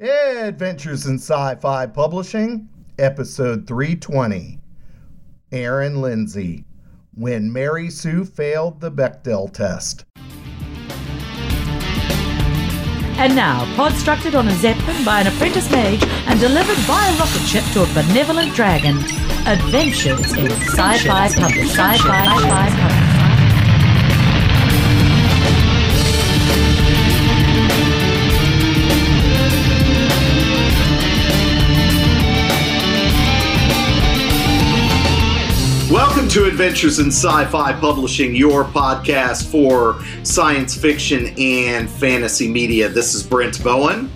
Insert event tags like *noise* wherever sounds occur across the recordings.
Adventures in Sci Fi Publishing, Episode 320. Erin Lindsey, When Mary Sue Failed the Bechdel Test. And now, podstructed on a zeppelin by an apprentice mage and delivered by a rocket ship to a benevolent dragon. Adventures in sci-fi public. Sci-fi Welcome to Adventures in Sci Fi Publishing, your podcast for science fiction and fantasy media. This is Brent Bowen.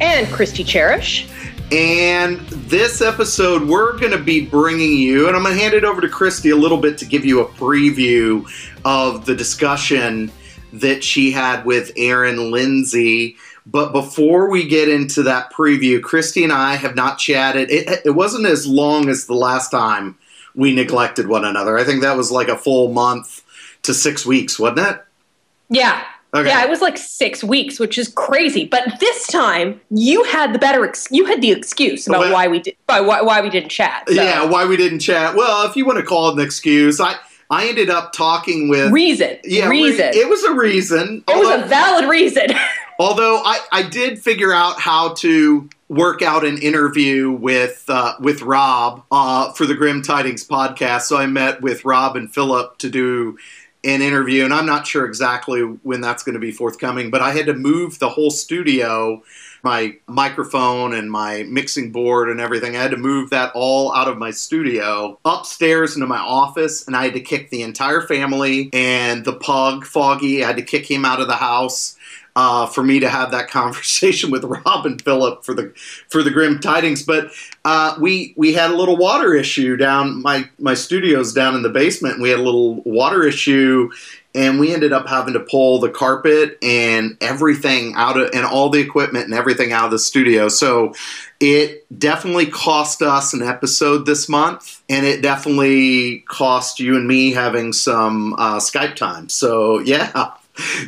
And Kristi Charish. And this episode, we're going to be bringing you, and I'm going to hand it over to Kristi a little bit to give you a preview of the discussion that she had with Erin Lindsey. But before we get into that preview, Kristi and I have not chatted. It, it wasn't as long as the last time we neglected one another. I think that was like a full month to six weeks, wasn't it? Yeah. Okay. Yeah, it was like six weeks, which is crazy. But this time, you had the better. Ex- you had the excuse about well, why we did. Why, why we didn't chat. So. Yeah, why we didn't chat. Well, if you want to call it an excuse, I I ended up talking with reason. Yeah, reason. It was a reason. It although, was a valid reason. *laughs* although I I did figure out how to work out an interview with uh, with Rob uh, for the Grim Tidings podcast. So I met with Rob and Philip to do an interview, and I'm not sure exactly when that's going to be forthcoming. But I had to move the whole studio, my microphone and my mixing board and everything. I had to move that all out of my studio upstairs into my office, and I had to kick the entire family and the pug Foggy. I had to kick him out of the house uh, for me to have that *laughs* conversation with Rob and Philip for the for the grim tidings. But uh, we we had a little water issue down my my studio's down in the basement. We had a little water issue, and we ended up having to pull the carpet and everything out of and all the equipment and everything out of the studio. So it definitely cost us an episode this month, and it definitely cost you and me having some uh, Skype time. So yeah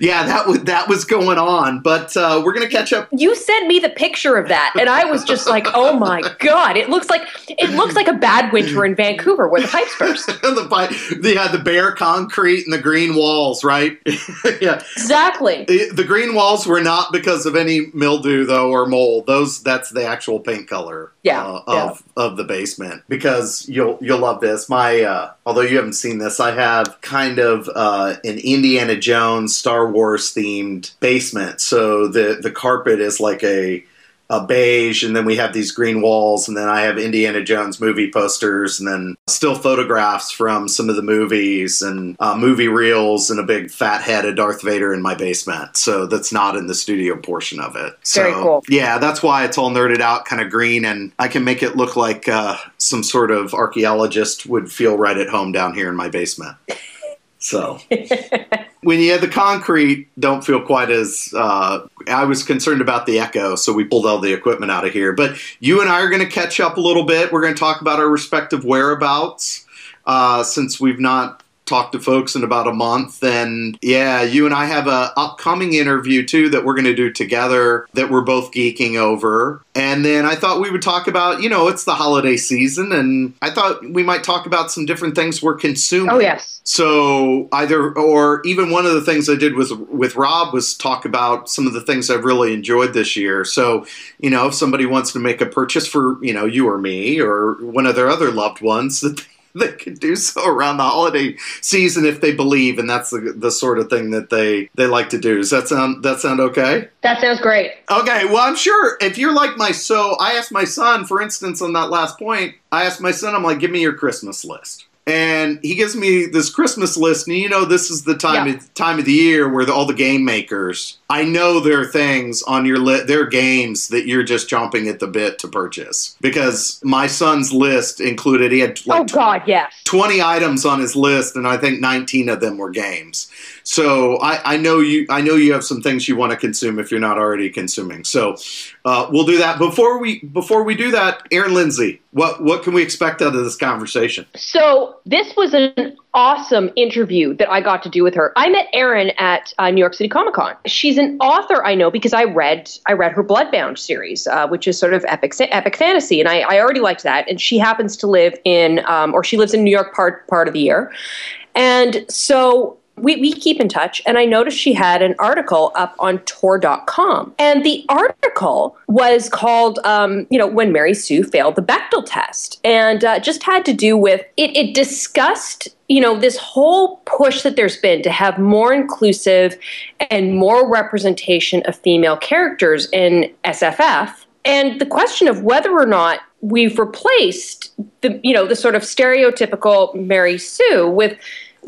yeah, that was that was going on. But uh, we're gonna catch up. You sent me the picture of that, and I was just like, "Oh my god! It looks like it looks like a bad winter in Vancouver where the pipes burst." *laughs* the pipe, yeah, the bare concrete and the green walls, right? *laughs* yeah, exactly. The green walls were not because of any mildew though or mold. Those that's the actual paint color. Yeah, uh, of yeah. of the basement. Because you'll you'll love this. My uh, although you haven't seen this, I have kind of uh, an Indiana Jones Star Wars themed basement. So the the carpet is like a a beige, and then we have these green walls, and then I have Indiana Jones movie posters, and then still photographs from some of the movies, and uh, movie reels, and a big fat head of Darth Vader in my basement. So that's not in the studio portion of it. So, Very cool. Yeah, that's why it's all nerded out, kind of green, and I can make it look like uh, some sort of archaeologist would feel right at home down here in my basement. *laughs* So *laughs* when you have the concrete, don't feel quite as. Uh, I was concerned about the echo, so we pulled all the equipment out of here. But you and I are going to catch up a little bit. We're going to talk about our respective whereabouts uh, since we've not talk to folks in about a month. And yeah, you and I have a upcoming interview too that we're going to do together that we're both geeking over. And then I thought we would talk about, you know, it's the holiday season, and I thought we might talk about some different things we're consuming. Oh yes. So either or even one of the things I did with with Rob was talk about some of the things I've really enjoyed this year. So you know, if somebody wants to make a purchase for you know you or me or one of their other loved ones that *laughs* they can do so around the holiday season if they believe, and that's the, the sort of thing that they they like to do. Does that sound that sound okay? That sounds great. Okay, well, I'm sure if you're like my so, I asked my son, for instance, on that last point, I asked my son, I'm like, give me your Christmas list and he gives me this Christmas list, and you know this is the time yeah. of, time of the year where the, all the game makers. I know there are things on your list, there are games that you're just jumping at the bit to purchase because my son's list included he had like oh god yes twenty items on his list, and I think nineteen of them were games. So I, I know you I know you have some things you want to consume if you're not already consuming. So uh, we'll do that before we before we do that. Erin Lindsey, what what can we expect out of this conversation? So this was an awesome interview that I got to do with her. I met Erin at uh, New York City Comic Con. She's an author I know because I read I read her Bloodbound series, uh, which is sort of epic epic fantasy, and I, I already liked that. And she happens to live in, um, or she lives in New York part part of the year, and so we, we keep in touch and i noticed she had an article up on tor.com and the article was called um, you know when mary sue failed the bechdel test. And uh, just had to do with it, it discussed you know this whole push that there's been to have more inclusive and more representation of female characters in sff and the question of whether or not we've replaced the you know the sort of stereotypical mary sue with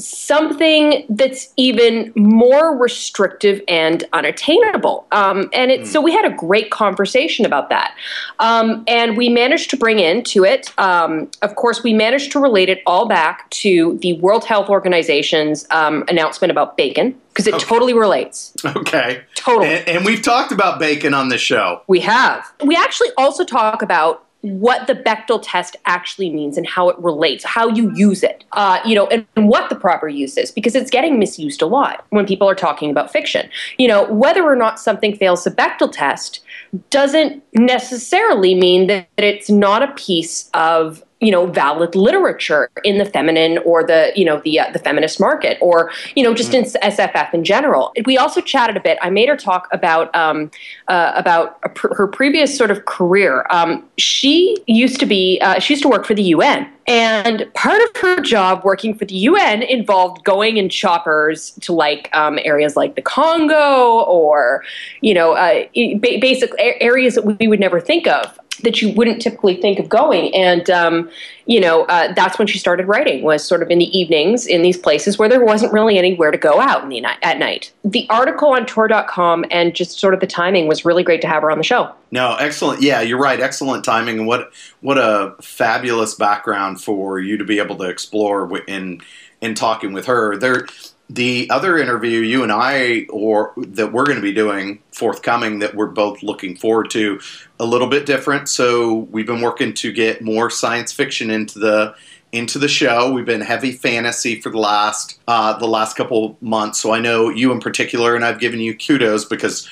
something that's even more restrictive and unattainable. Um, and it, mm. so we had a great conversation about that. Um, and we managed to bring into it, um, of course, we managed to relate it all back to the World Health Organization's um, announcement about bacon. Because it okay. totally relates. Okay. Totally. And, and we've talked about bacon on the show. We have. We actually also talk about what the Bechdel test actually means and how it relates, how you use it, uh, you know, and, and, what the proper use is, because it's getting misused a lot when people are talking about fiction. You know, whether or not something fails the Bechdel test doesn't necessarily mean that it's not a piece of you know valid literature in the feminine or the you know the uh, the feminist market or you know just mm. in SFF in general. We also chatted a bit. I made her talk about um, uh, about pr- her previous sort of career. Um, she used to be uh, she used to work for the UN. And part of her job working for the UN involved going in choppers to like um, areas like the Congo or, you know, uh, basic areas that we would never think of that you wouldn't typically think of going. And, um, you know, uh, that's when she started writing, was sort of in the evenings in these places where there wasn't really anywhere to go out in the night, at night. The article on tor.com and just sort of the timing was really great to have her on the show. No, excellent. Yeah, you're right. Excellent timing. And what, what a fabulous background for you to be able to explore in, in talking with her. There, the other interview you and I or that we're going to be doing forthcoming that we're both looking forward to a little bit different. So we've been working to get more science fiction into the into the show. We've been heavy fantasy for the last uh, the last couple months. So I know you in particular, and I've given you kudos because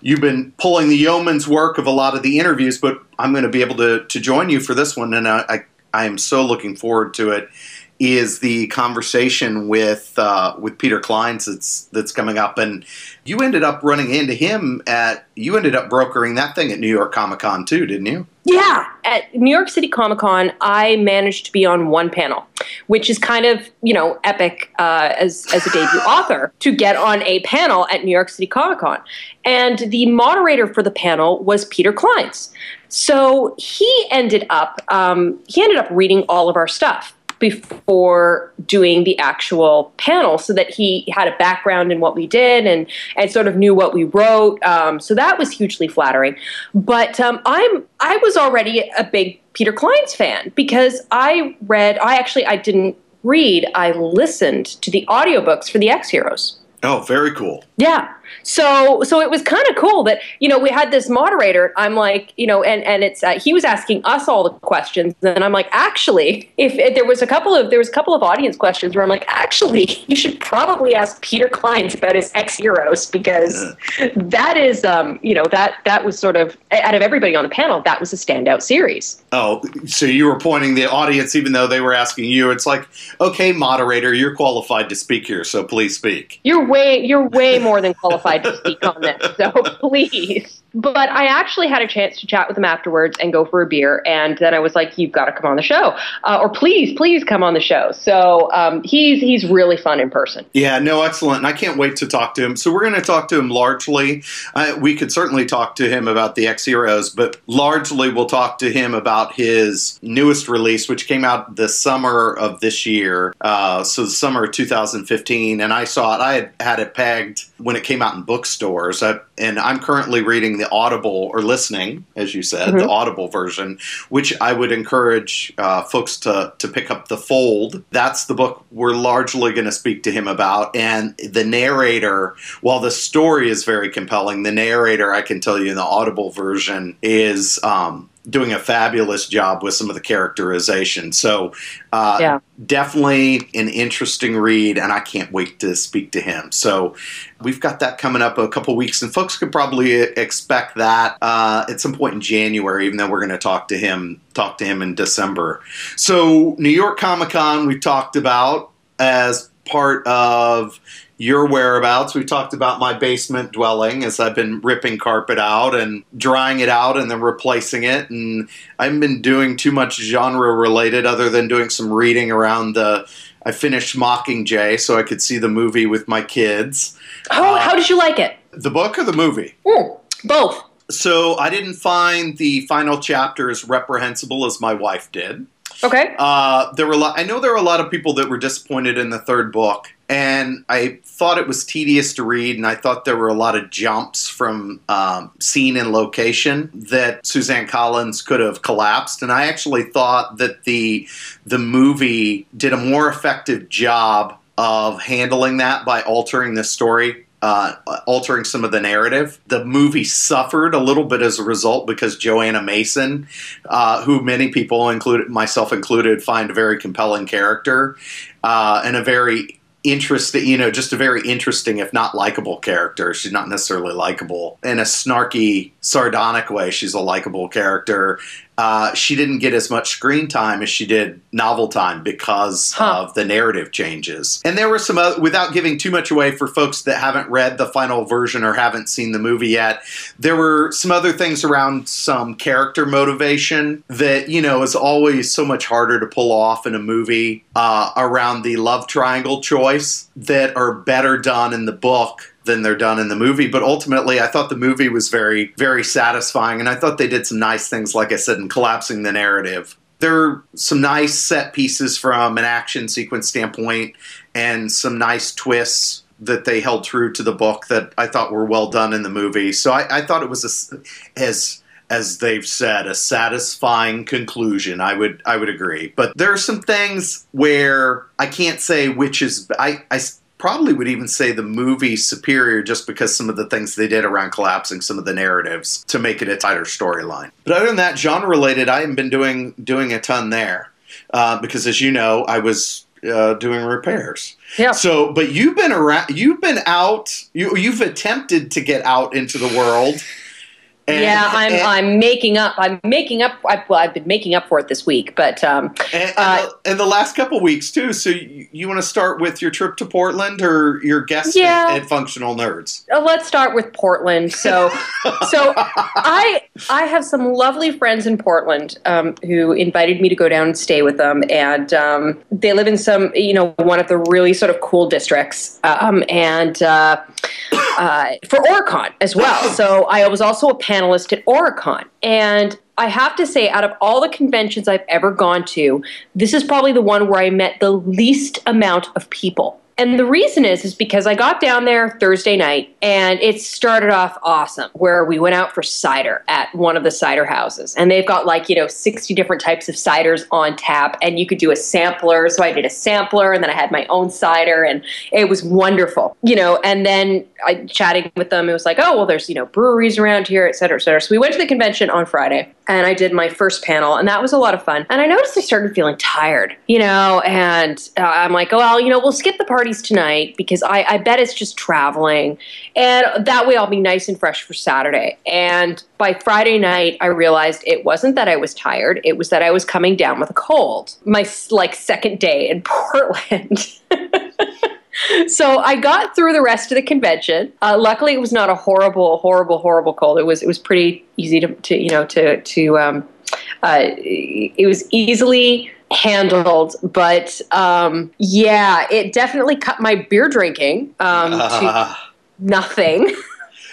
you've been pulling the yeoman's work of a lot of the interviews. But I'm going to be able to to join you for this one, and I I, I am so looking forward to it is the conversation with uh, with Peter Clines that's that's coming up, and you ended up running into him at you ended up brokering that thing at New York Comic Con too, didn't you? Yeah, at New York City Comic Con, I managed to be on one panel, which is kind of you know epic uh, as as a debut *laughs* author to get on a panel at New York City Comic Con, and the moderator for the panel was Peter Clines. So he ended up um, he ended up reading all of our stuff before doing the actual panel so that he had a background in what we did and, and sort of knew what we wrote. Um, so that was hugely flattering. But um, I'm I was already a big Peter Clines fan because I read I actually I didn't read, I listened to the audiobooks for the Ex-Heroes. Oh, very cool. Yeah. So so it was kind of cool that you know we had this moderator. I'm like you know, and and it's uh, he was asking us all the questions, and I'm like, actually, if, if, there was a couple of there was a couple of audience questions where I'm like, actually, you should probably ask Peter Clines about his Ex-Heroes because that is um you know that that was sort of out of everybody on the panel that was a standout series. Oh, so you were pointing the audience even though they were asking you. It's like, okay, moderator, you're qualified to speak here, so please speak. You're way you're way more than qualified qualified to speak on this, so *laughs* please. But I actually had a chance to chat with him afterwards and go for a beer, and then I was like, "You've got to come on the show, uh, or please, please come on the show." So um, he's he's really fun in person. Yeah, no, excellent, and I can't wait to talk to him. So we're going to talk to him largely. Uh, we could certainly talk to him about the Ex-Heroes, but largely we'll talk to him about his newest release, which came out the summer of this year, uh, so the summer of 2015, and I saw it. I had had it pegged when it came out in bookstores, I, and I'm currently reading reading the Audible or listening, as you said, mm-hmm. the Audible version, which I would encourage uh, folks to to pick up. The Fold. That's the book we're largely going to speak to him about, and the narrator. While the story is very compelling, the narrator, I can tell you, in the Audible version is. Um, doing a fabulous job with some of the characterization. So, uh, yeah. definitely an interesting read, and I can't wait to speak to him. So, we've got that coming up a couple weeks, and folks could probably expect that uh, at some point in January. Even though we're going to talk to him, talk to him in December. So, New York Comic Con, we talked about as part of your whereabouts. We talked about my basement dwelling as I've been ripping carpet out and drying it out and then replacing it. And I haven't been doing too much genre related other than doing some reading around the. I finished Mockingjay so I could see the movie with my kids. Oh, uh, how did you like it? The book or the movie? Mm, both. So I didn't find the final chapter as reprehensible as my wife did. Okay. Uh, there were a lot, I know there were a lot of people that were disappointed in the third book, and I thought it was tedious to read, and I thought there were a lot of jumps from um, scene and location that Suzanne Collins could have collapsed. And I actually thought that the the movie did a more effective job of handling that by altering the story uh, altering some of the narrative. The movie suffered a little bit as a result because Johanna Mason, uh, who many people, included myself included, find a very compelling character uh, and a very interesting, you know, just a very interesting, if not likable character. She's not necessarily likable in a snarky, sardonic way. She's a likable character uh, she didn't get as much screen time as she did novel time because huh. of the narrative changes. And there were some, other, without giving too much away for folks that haven't read the final version or haven't seen the movie yet, there were some other things around some character motivation that, you know, is always so much harder to pull off in a movie uh, around the love triangle choice that are better done in the book than they're done in the movie. But ultimately, I thought the movie was very, very satisfying, and I thought they did some nice things, like I said, in collapsing the narrative. There are some nice set pieces from an action sequence standpoint, and some nice twists that they held true to the book that I thought were well done in the movie. So I, I thought it was a, as as they've said, a satisfying conclusion. I would I would agree, but there are some things where I can't say which is I I probably would even say the movie superior just because some of the things they did around collapsing some of the narratives to make it a tighter storyline. But other than that, genre related, I haven't been doing doing a ton there uh, because, as you know, I was uh, doing repairs. Yeah. So, but you've been around. You've been out. You you've attempted to get out into the world. And, yeah, I'm and, I'm making up. I'm making up. I, well, I've been making up for it this week, but um, and, uh, the, and the last couple weeks too. So you, you want to start with your trip to Portland or your guest yeah, at, at Functional Nerds? Uh, let's start with Portland. So, *laughs* so I I have some lovely friends in Portland um, who invited me to go down and stay with them, and um, they live in some you know one of the really sort of cool districts, um, and uh, uh, for OryCon as well. *laughs* So I was also a panelist at OryCon. And I have to say, out of all the conventions I've ever gone to, this is probably the one where I met the least amount of people. And the reason is is because I got down there Thursday night and it started off awesome where we went out for cider at one of the cider houses. And they've got like, you know, 60 different types of ciders on tap and you could do a sampler. So I did a sampler and then I had my own cider and it was wonderful. You know, and then I chatting with them, it was like, oh, well, there's, you know, breweries around here, et cetera, et cetera. So we went to the convention on Friday and I did my first panel, and that was a lot of fun. And I noticed I started feeling tired, you know, and uh, I'm like, oh, well, you know, we'll skip the parties tonight because I, I bet it's just traveling. And that way I'll be nice and fresh for Saturday. And by Friday night, I realized it wasn't that I was tired, it was that I was coming down with a cold. My like second day in *laughs* Portland. *laughs* so I got through the rest of the convention. Uh, luckily, it was not a horrible, horrible, horrible cold. It was it was pretty easy to, to you know to to um, uh, it was easily handled but um, yeah it definitely cut my beer drinking um, uh. to *laughs* nothing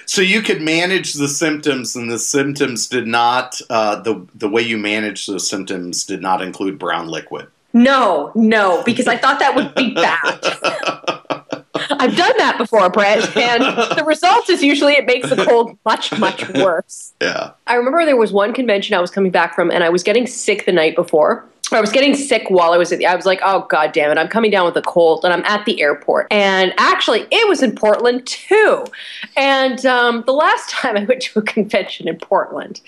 so you could manage the symptoms and the symptoms did not uh, the the way you managed those symptoms did not include brown liquid no, no, because I thought that would be bad. *laughs* I've done that before, Brent, and the result is usually it makes the cold much, much worse. Yeah. I remember there was one convention I was coming back from, and I was getting sick the night before. I was getting sick while I was at the, I was like, oh god damn it, I'm coming down with a cold and I'm at the airport. And actually it was in Portland too. And um, the last *laughs* time I went to a convention in Portland.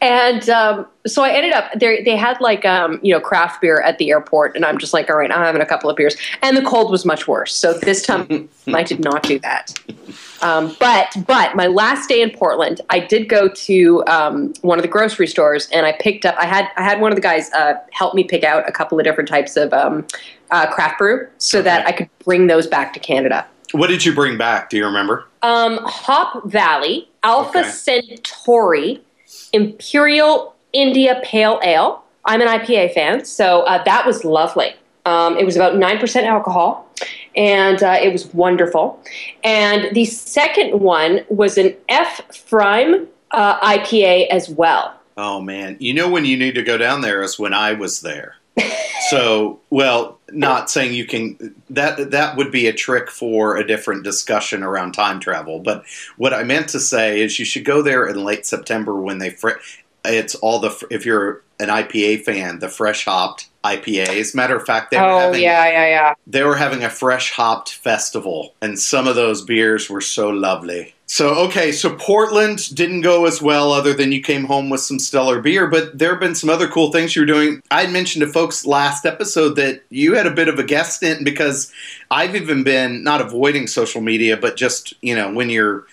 And um, so I ended up there they had like um, you know, craft beer at the airport, and I'm just like, all right, I'm having a couple of beers. And the cold was much worse. So this time I did not do that. Um, but but my last day in Portland, I did go to um, one of the grocery stores and I picked up. I had I had one of the guys uh, help me pick out a couple of different types of um, uh, craft brew so that I could bring those back to Canada. What did you bring back? Do you remember? Um, Hop Valley, Alpha Okay. Centauri, Imperial India Pale Ale. I'm an IPA fan, so uh, that was lovely. Um, it was about 9% alcohol, and uh, it was wonderful. And the second one was an F. Frime uh, IPA as well. Oh man, you know when you need to go down there is when I was there. *laughs* so, well, not saying you can that that would be a trick for a different discussion around time travel, but what I meant to say is you should go there in late September when they fr- it's all the if you're an IPA fan, the fresh hopped IPAs. Matter of fact, they were Oh, having yeah, yeah, yeah. they were having a fresh hopped festival, and some of those beers were so lovely. So, okay, so Portland didn't go as well, other than you came home with some stellar beer, but there have been some other cool things you were doing. I had mentioned to folks last episode that you had a bit of a guest stint because I've even been not avoiding social media, but just, you know, when you're,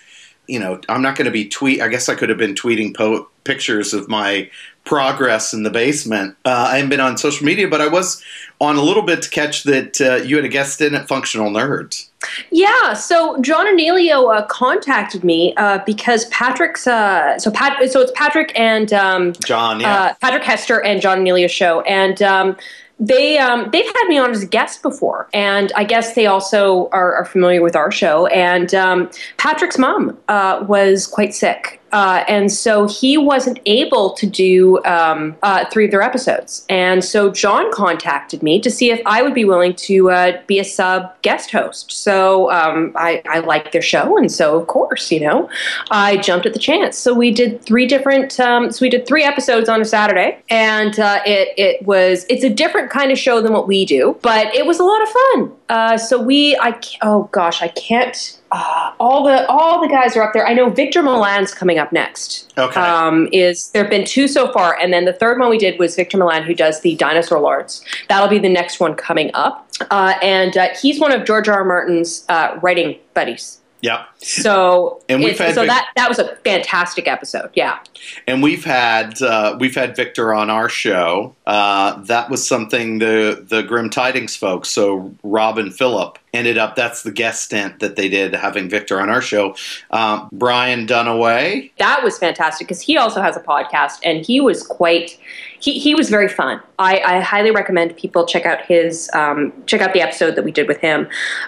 you know, I'm not going to be tweet. I guess I could have been tweeting po- pictures of my progress in the basement. Uh, I haven't been on social media, but I was on a little bit to catch that uh, you had a guest in at Functional Nerds. Yeah, so John Anealio uh, contacted me uh, because Patrick's uh, so Pat so it's Patrick and um, John, yeah. uh, Patrick Hester and John Anealio show, and um, they um, they've had me on as a guest before, and I guess they also are, are familiar with our show. And um, Patrick's mom uh, was quite sick. Uh, and so he wasn't able to do um, uh, three of their episodes. And so John contacted me to see if I would be willing to uh, be a sub guest host. So um, I, I liked their show, and so of course, you know, I jumped at the chance. So we did three different. Um, so we did three episodes on a Saturday, and uh, it it was it's a different kind of show than what we do, but it was a lot of fun. Uh, so we I oh gosh I can't. Uh, all the all the guys are up there. I know Victor Milan's coming up next. Okay. Um, is there have been two so far, and then the third one we did was Victor Milan, who does the Dinosaur Lords. That'll be the next one coming up, uh, and uh, he's one of George R. R. Martin's uh, writing buddies. Yeah. So, And we've it- had so Vic- that that was a fantastic episode. Yeah. And we've had uh, we've had Victor on our show. Uh, that was something the the Grim Tidings folks. So Rob and Philip ended up. That's the guest stint that they did having Victor on our show. Um, Brian Dunaway. that was fantastic because he also has a podcast and he was quite he, he was very fun I, I highly recommend people check out his um, check out the episode that we did with him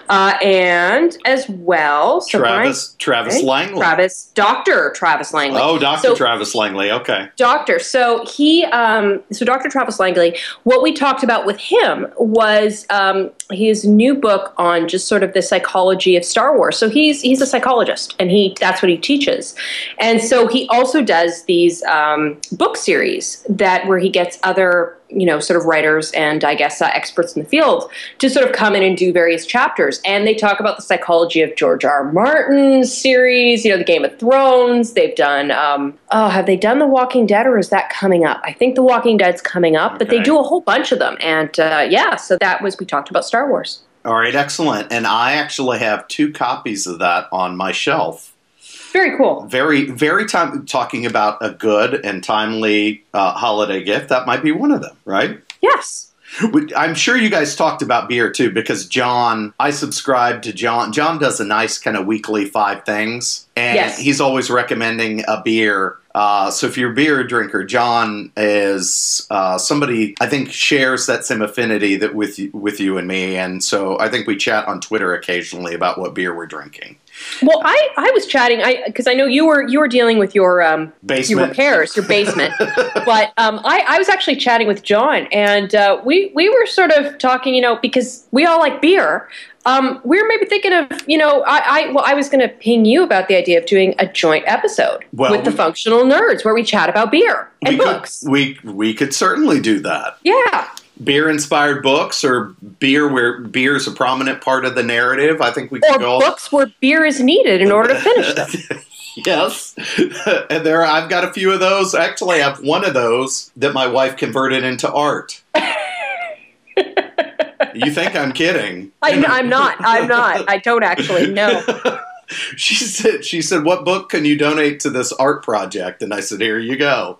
uh, and as well so Travis Travis Brian- Langley. Travis Dr. Travis Langley Oh, Doctor So- Travis Langley. Okay. Doctor. So he, um, so Dr. Travis Langley, what we talked about with him was um, his new book on just sort of the psychology of Star Wars. So he's he's a psychologist, and he that's what he teaches. And so he also does these um, book series that where he gets other you know sort of writers and I guess uh, experts in the field to sort of come in and do various chapters. And they talk about the psychology of George R. R. Martin's series, you know, the Game of Thrones. They've done, um, oh, have they done The Walking Dead or is that coming up? I think The Walking Dead's coming up, but they do a whole bunch of them. And uh, yeah, so that was, we talked about Star Wars. All right. Excellent. And I actually have two copies of that on my shelf. Very cool. Very, very time talking about a good and timely uh, holiday gift. That might be one of them, right? Yes. I'm sure you guys talked about beer too, because John, I subscribe to John. John does a nice kind of weekly five things, and Yes. he's always recommending a beer. Uh, so if you're a beer drinker, John is uh, somebody I think shares that same affinity that with with you and me, and so I think we chat on Twitter occasionally about what beer we're drinking. Well, I, I was chatting I because I know you were you were dealing with your um your Basement. repairs, your basement. *laughs* but um, I, I was actually chatting with John, and uh, we we were sort of talking, you know, because we all like beer. Um, we were maybe thinking of, you know, I, I well, I was going to ping you about the idea of doing a joint episode Well, with the functional nerds where we chat about beer and we books. Could, we we could certainly do that. yeah, Beer inspired books or beer where beer is a prominent part of the narrative. I think we could or go. books where beer is needed in order to finish them. *laughs* yes, *laughs* and there I've got a few of those. Actually, I have one of those that my wife converted into art. you think I'm kidding? *laughs* I, I'm not. I'm not. I don't actually know. she said she said what book can you donate to this art project and i said here you go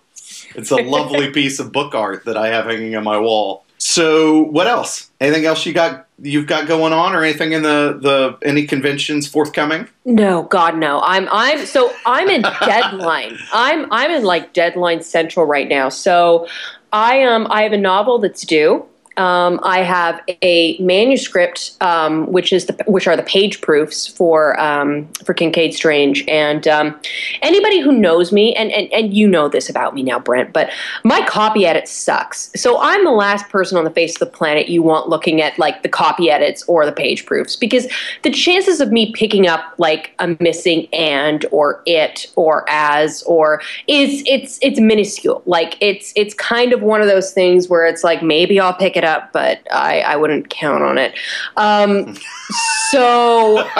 it's a lovely piece of book art that i have hanging on my wall so what else anything else you got you've got going on or anything in the the any conventions forthcoming No, God, no. I'm I'm so I'm in *laughs* deadline. I'm I'm in like deadline central right now. So I um I have a novel that's due. Um, I have a manuscript, um, which is the which are the page proofs for um, for Kincaid Strange, and um, anybody who knows me, and, and and you know this about me now, Brent, but my copy edit sucks. So I'm the last person on the face of the planet you want looking at like the copy edits or the page proofs because the chances of me picking up like a missing and or it or as or is it's it's minuscule. Like it's it's kind of one of those things where it's like maybe I'll pick it up, but I I wouldn't count on it. Um, so. *laughs*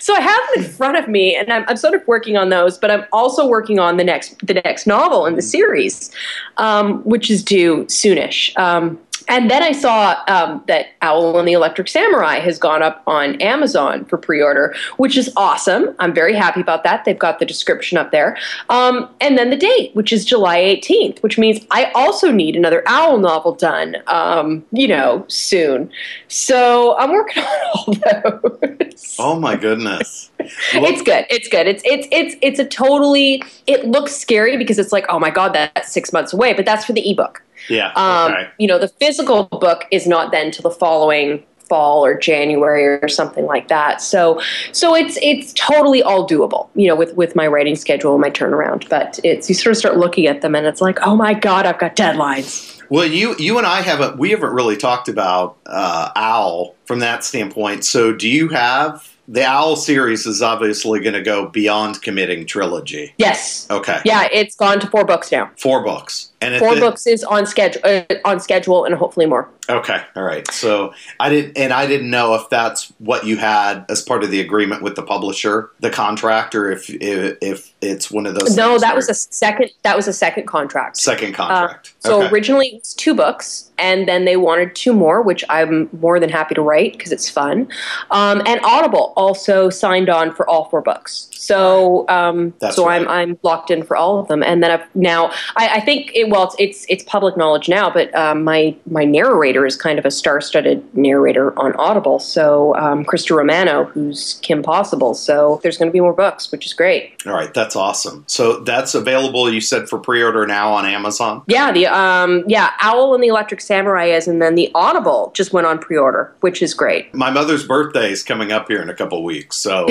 So I have them in front of me, and I'm, I'm sort of working on those. But I'm also working on the next the next novel in the series, um, which is due soonish. Um, and then I saw um, that Owl and the Electric Samurai has gone up on Amazon for pre-order, which is awesome. I'm very happy about that. They've got the description up there, um, and then the date, which is July 18th, which means I also need another Owl novel done, um, you know, soon. So I'm working *laughs* on all those. oh my goodness It's good. It's good. It's it's it's it's a totally. It looks scary because it's like, oh my god, that's six months away. But that's for the ebook. Yeah Um, okay You know, the physical book is not then till the following fall or January or something like that. So so it's it's totally all doable. You know, with with my writing schedule and my turnaround. But it's you sort of start looking at them and it's like, oh my god, I've got deadlines. Well, you you and I haven't we haven't really talked about uh, Owl from that standpoint. So, do you have the Owl series is obviously going to go beyond committing trilogy. Yes. Okay, Yeah, it's gone to four books now. four books and Four books is on schedule uh, on schedule and hopefully more. Okay, all right. So I didn't, and I didn't know if that's what you had as part of the agreement with the publisher, the contract, or if if, if it's one of those. No, that was a second. That was a second contract. second contract. Uh, so okay. originally it was two books, and then they wanted two more, which I'm more than happy to write because it's fun. Um, and Audible also signed on for all four books. So um, so right. I'm I'm locked in for all of them. And then I've now I, I think it, well it's, it's it's public knowledge now, but um, my my narrator is kind of a star-studded narrator on Audible. So um, Christy Romano, who's Kim Possible. So there's going to be more books, which is great. all right, that's awesome. So that's available. You said for pre-order now on Amazon. Yeah, the um yeah, Owl and the Electric Samurai is, and then the Audible just went on pre-order, which is great. My mother's birthday is coming up here in a couple weeks, so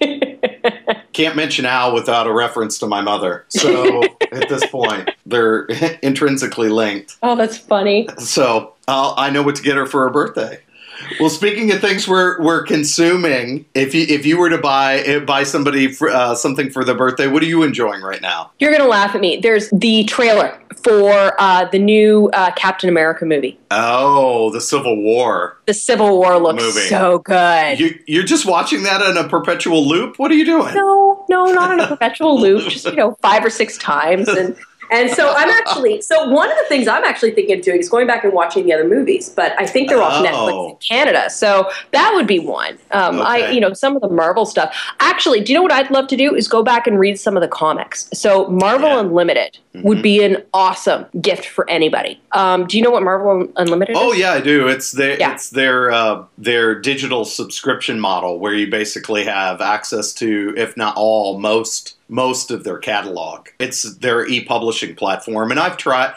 *laughs* can't mention Owl without a reference to my mother. So at this point, they're *laughs* intrinsically linked. Oh, that's funny. So I'll, I know what to get her for her birthday. Well, speaking of things we're we're consuming, if you if you were to buy eh, buy somebody for, uh, something for their birthday, what are you enjoying right now? You're gonna laugh at me. There's the trailer for uh, the new uh, Captain America movie. Oh, the Civil War. The Civil War looks Movie. so good. You you're just watching that in a perpetual loop. What are you doing? no, no, not in a *laughs* perpetual loop. Just you know, five or six times, and and so I'm actually so one of the things I'm actually thinking of doing is going back and watching the other movies, but I think they're off Oh. Netflix in Canada, so that would be one. Um, I you know some of the Marvel stuff. Actually, do you know what I'd love to do is go back and read some of the comics. So Marvel Yeah. Unlimited Mhm. would be an awesome gift for anybody. Um, do you know what Marvel Unlimited Oh is? yeah, I do. It's their Yeah. it's their uh, their digital subscription model where you basically have access to, if not all, most most of their catalog. It's their e-publishing platform, and I've tried.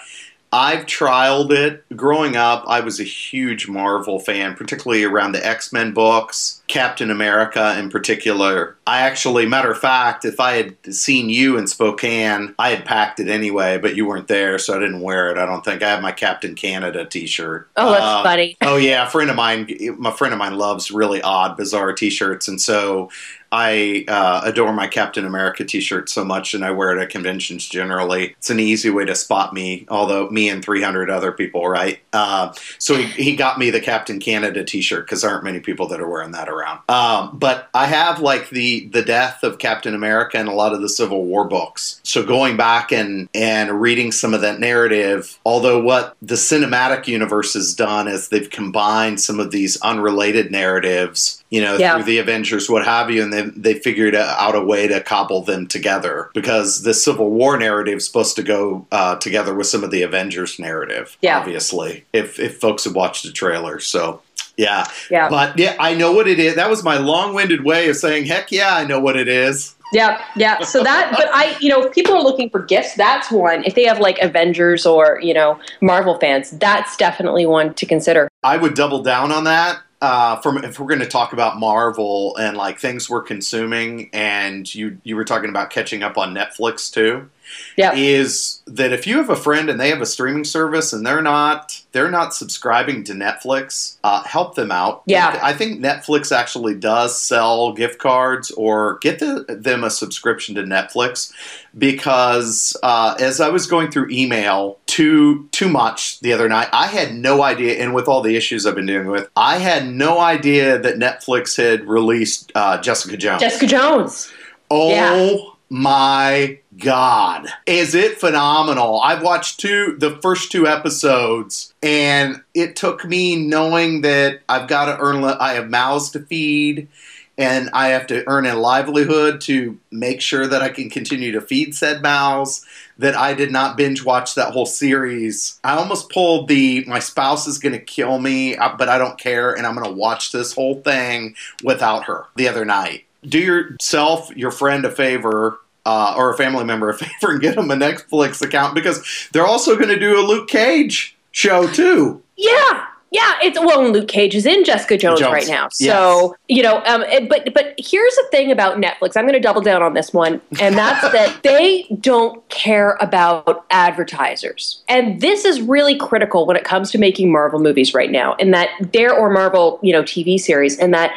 I've trialed it. Growing up, I was a huge Marvel fan, particularly around the X Men books, Captain America in particular. I actually, matter of fact, if I had seen you in Spokane, I had packed it anyway, but you weren't there, so I didn't wear it. I don't think I have my Captain Canada T-shirt. Oh, that's Uh, funny. oh yeah, a friend of mine, my friend of mine loves really odd, bizarre T-shirts, and so I uh, adore my Captain America T-shirt so much, and I wear it at conventions generally. It's an easy way to spot me, although me and 300 other people, right? Uh, so he, he got me the Captain Canada T-shirt because there aren't many people that are wearing that around. Um, but I have like the the death of Captain America and a lot of the Civil War books. So going back and and reading some of that narrative, although what the cinematic universe has done is they've combined some of these unrelated narratives, you know, Yeah. through the Avengers, what have you, and they they figured out a way to cobble them together because the Civil War narrative is supposed to go uh, together with some of the Avengers narrative. Yeah. obviously, if if folks have watched the trailer, so. Yeah, Yeah. but yeah, I know what it is. That was my long-winded way of saying, "Heck yeah, I know what it is." Yeah, yeah. So that, but I, you know, if people are looking for gifts, that's one. If they have like Avengers or, you know, Marvel fans, that's definitely one to consider. I would double down on that. Uh, from if we're going to talk about Marvel and like things we're consuming, and you you were talking about catching up on Netflix too, Yeah. is that if you have a friend and they have a streaming service and they're not they're not subscribing to Netflix, uh, help them out. Yeah. I think Netflix actually does sell gift cards or get the, them a subscription to Netflix because uh, as I was going through email too too much the other night, I had no idea, and with all the issues I've been dealing with, I had no idea that Netflix had released uh, Jessica Jones. Jessica Jones. Oh Yeah. my god. Is it phenomenal? I've watched two the first two episodes and it took me knowing that I've got to earn I have mouths to feed and I have to earn a livelihood to make sure that I can continue to feed said mouths that I did not binge watch that whole series. I almost pulled the my spouse is going to kill me, uh, but I don't care and I'm going to watch this whole thing without her the other night. Do yourself, your friend a favor, uh, or a family member a *laughs* favor, and get them a Netflix account because they're also going to do a Luke Cage show too. Yeah. Yeah, it's well, Luke Cage is in Jessica Jones, Jones, right now. So you know, um, but but here's the thing about Netflix. I'm going to double down on this one, and that's *laughs* that they don't care about advertisers, and this is really critical when it comes to making Marvel movies right now. and that there or Marvel, you know, TV series, and that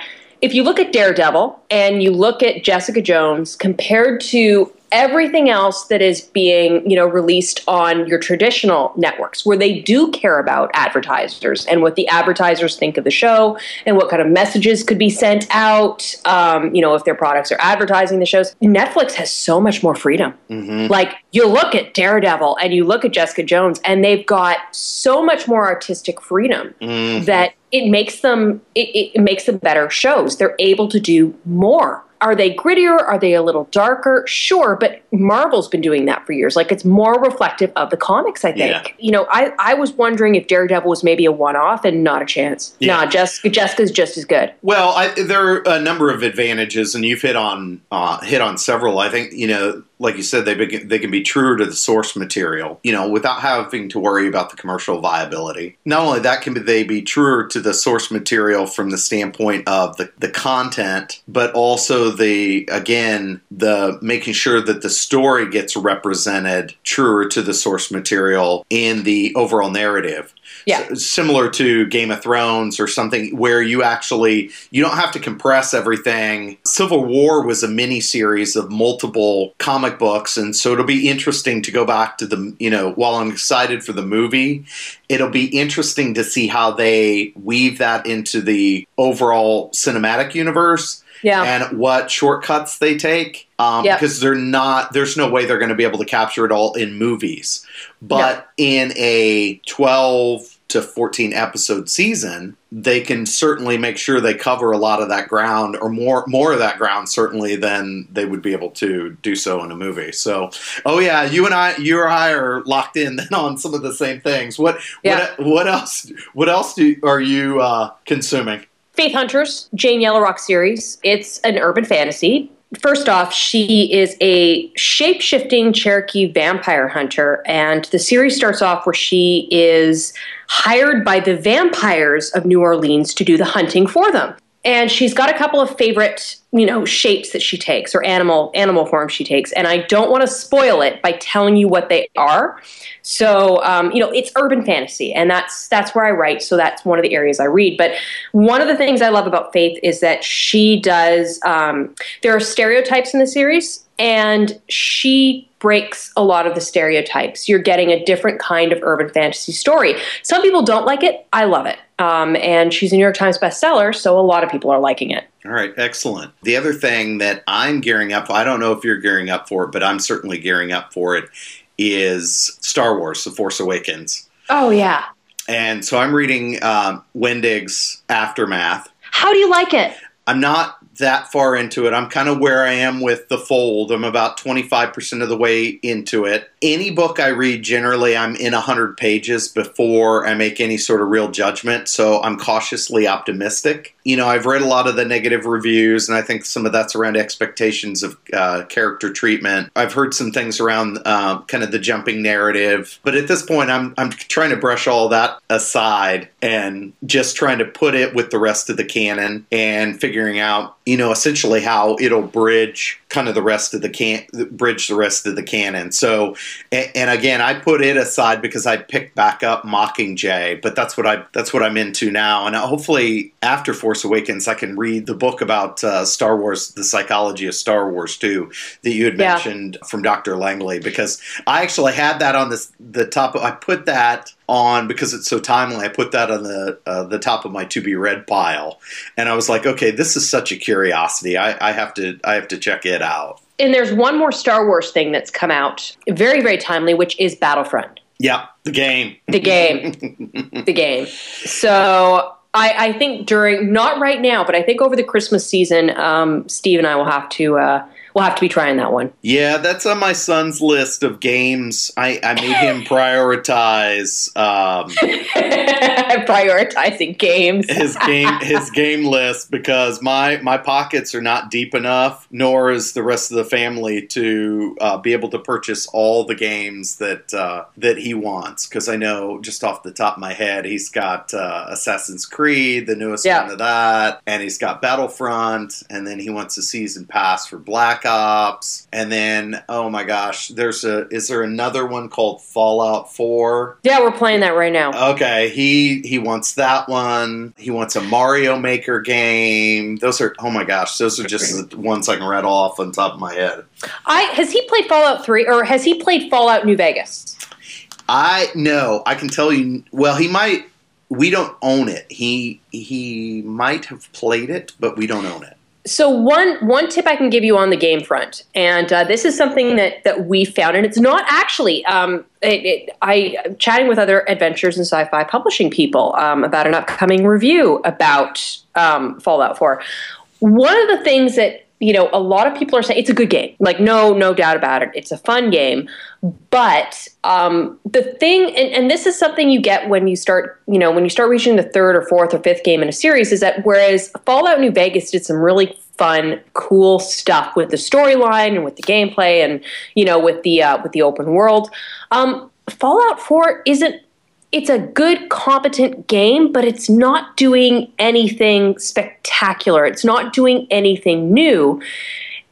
if you look at Daredevil and you look at Jessica Jones compared to everything else that is being, you know, released on your traditional networks where they do care about advertisers and what the advertisers think of the show and what kind of messages could be sent out, um, you know, if their products are advertising the shows. Netflix has so much more freedom. Mm-hmm. Like you look at Daredevil and you look at Jessica Jones and they've got so much more artistic freedom Mm-hmm. that it makes them it, it makes them better shows. They're able to do more. Are they grittier? Are they a little darker? Sure, but Marvel's been doing that for years. Like it's more reflective of the comics, I think. Yeah. You know, I, I was wondering if Daredevil was maybe a one off and not a chance. Yeah. Nah, Jessica Jessica's just as good. Well, I, there are a number of advantages, and you've hit on uh, hit on several. I think you know, like you said, they begin, they can be truer to the source material, you know, without having to worry about the commercial viability. Not only that, can they be truer to the source material from the standpoint of the, the content, but also the again the making sure that the story gets represented truer to the source material in the overall narrative Yeah. S- similar to Game of Thrones or something where you actually you don't have to compress everything. Civil War was a mini series of multiple comic books, and so it'll be interesting to go back to the you know while I'm excited for the movie, it'll be interesting to see how they weave that into the overall cinematic universe Yeah. and what shortcuts they take um, Yep. because they're not there's no way they're going to be able to capture it all in movies but in a 12 to 14 episode season they can certainly make sure they cover a lot of that ground or more more of that ground certainly than they would be able to do so in a movie so oh yeah you and i you or i are locked in *laughs* then on some of the same things what Yeah. what what else what else do, are you uh, consuming Faith Hunters, Jane Yellowrock series. It's an urban fantasy. First off, she is a shape shifting Cherokee vampire hunter. And the series starts off where she is hired by the vampires of New Orleans to do the hunting for them. And she's got a couple of favorite, you know, shapes that she takes or animal animal forms she takes. And I don't want to spoil it by telling you what they are. So, um, you know, it's urban fantasy, and that's that's where I write. So that's one of the areas I read. But one of the things I love about Faith is that she does. Um, there are stereotypes in the series, and she breaks a lot of the stereotypes. You're getting a different kind of urban fantasy story. Some people don't like it. I love it. Um, and she's a New York Times bestseller, so a lot of people are liking it. All right, excellent. The other thing that I'm gearing up for, I don't know if you're gearing up for it, but I'm certainly gearing up for it, is Star Wars The Force Awakens. Oh, yeah. And so I'm reading um, Wendig's Aftermath. How do you like it? I'm not that far into it. I'm kind of where I am with The Fold. I'm about 25% of the way into it. Any book I read, generally, I'm in 100 pages before I make any sort of real judgment. So I'm cautiously optimistic. You know, I've read a lot of the negative reviews, and I think some of that's around expectations of uh, character treatment. I've heard some things around uh, kind of the jumping narrative. But at this point, I'm, I'm trying to brush all that aside and just trying to put it with the rest of the canon and figuring out you know, essentially how it'll bridge kind of the rest of the can bridge the rest of the canon. So, and, and, again, I put it aside because I picked back up Mockingjay, but that's what I that's what I'm into now. And hopefully, after Force Awakens, I can read the book about uh, Star Wars, the psychology of Star Wars too, that you had yeah. mentioned from Dr. Langley, because I actually had that on this the top. Of, I put that on because it's so timely. I put that on the uh, the top of my to be read pile, and I was like, okay, this is such a curiosity. I, I have to I have to check it out. And there's one more Star Wars thing that's come out very very timely, which is Battlefront. Yeah, the game. The game. *laughs* the game. So I, I, think during not right now, but I think over the Christmas season, um, Steve and I will have to uh, we'll have to be trying that one. Yeah, that's on my son's list of games. I, I made him *laughs* prioritize um, *laughs* prioritizing games. his game *laughs* his game list because my my pockets are not deep enough, nor is the rest of the family to uh, be able to purchase all the games that uh, that he wants. Because I know just off the top of my head, he's got uh, Assassin's Creed, the newest yeah. one of that, and he's got Battlefront, and then he wants a season pass for Black Ops, and then oh my gosh, there's a is there another one called Fallout Four? Yeah, we're playing that right now. Okay, he he wants that one. He wants a Mario Maker game. Those are oh my gosh, those are just the ones I can read off on top of my head. I has he played Fallout Three or has he played Fallout New Vegas? I know. I can tell you. Well, he might. We don't own it. He he might have played it, but we don't own it so one one tip I can give you on the game front, and uh, this is something that that we found, and it's not actually. Um, it, it, I am chatting with other adventures and sci-fi publishing people um, about an upcoming review about um, Fallout 4. One of the things that you know a lot of people are saying it's a good game, like no no doubt about it, it's a fun game. But um, the thing, and, and this is something you get when you start, you know, when you start reaching the third or fourth or fifth game in a series, is that whereas Fallout New Vegas did some really fun, cool stuff with the storyline and with the gameplay, and you know, with the uh, with the open world, um, Fallout Four isn't. It's a good, competent game, but it's not doing anything spectacular. It's not doing anything new.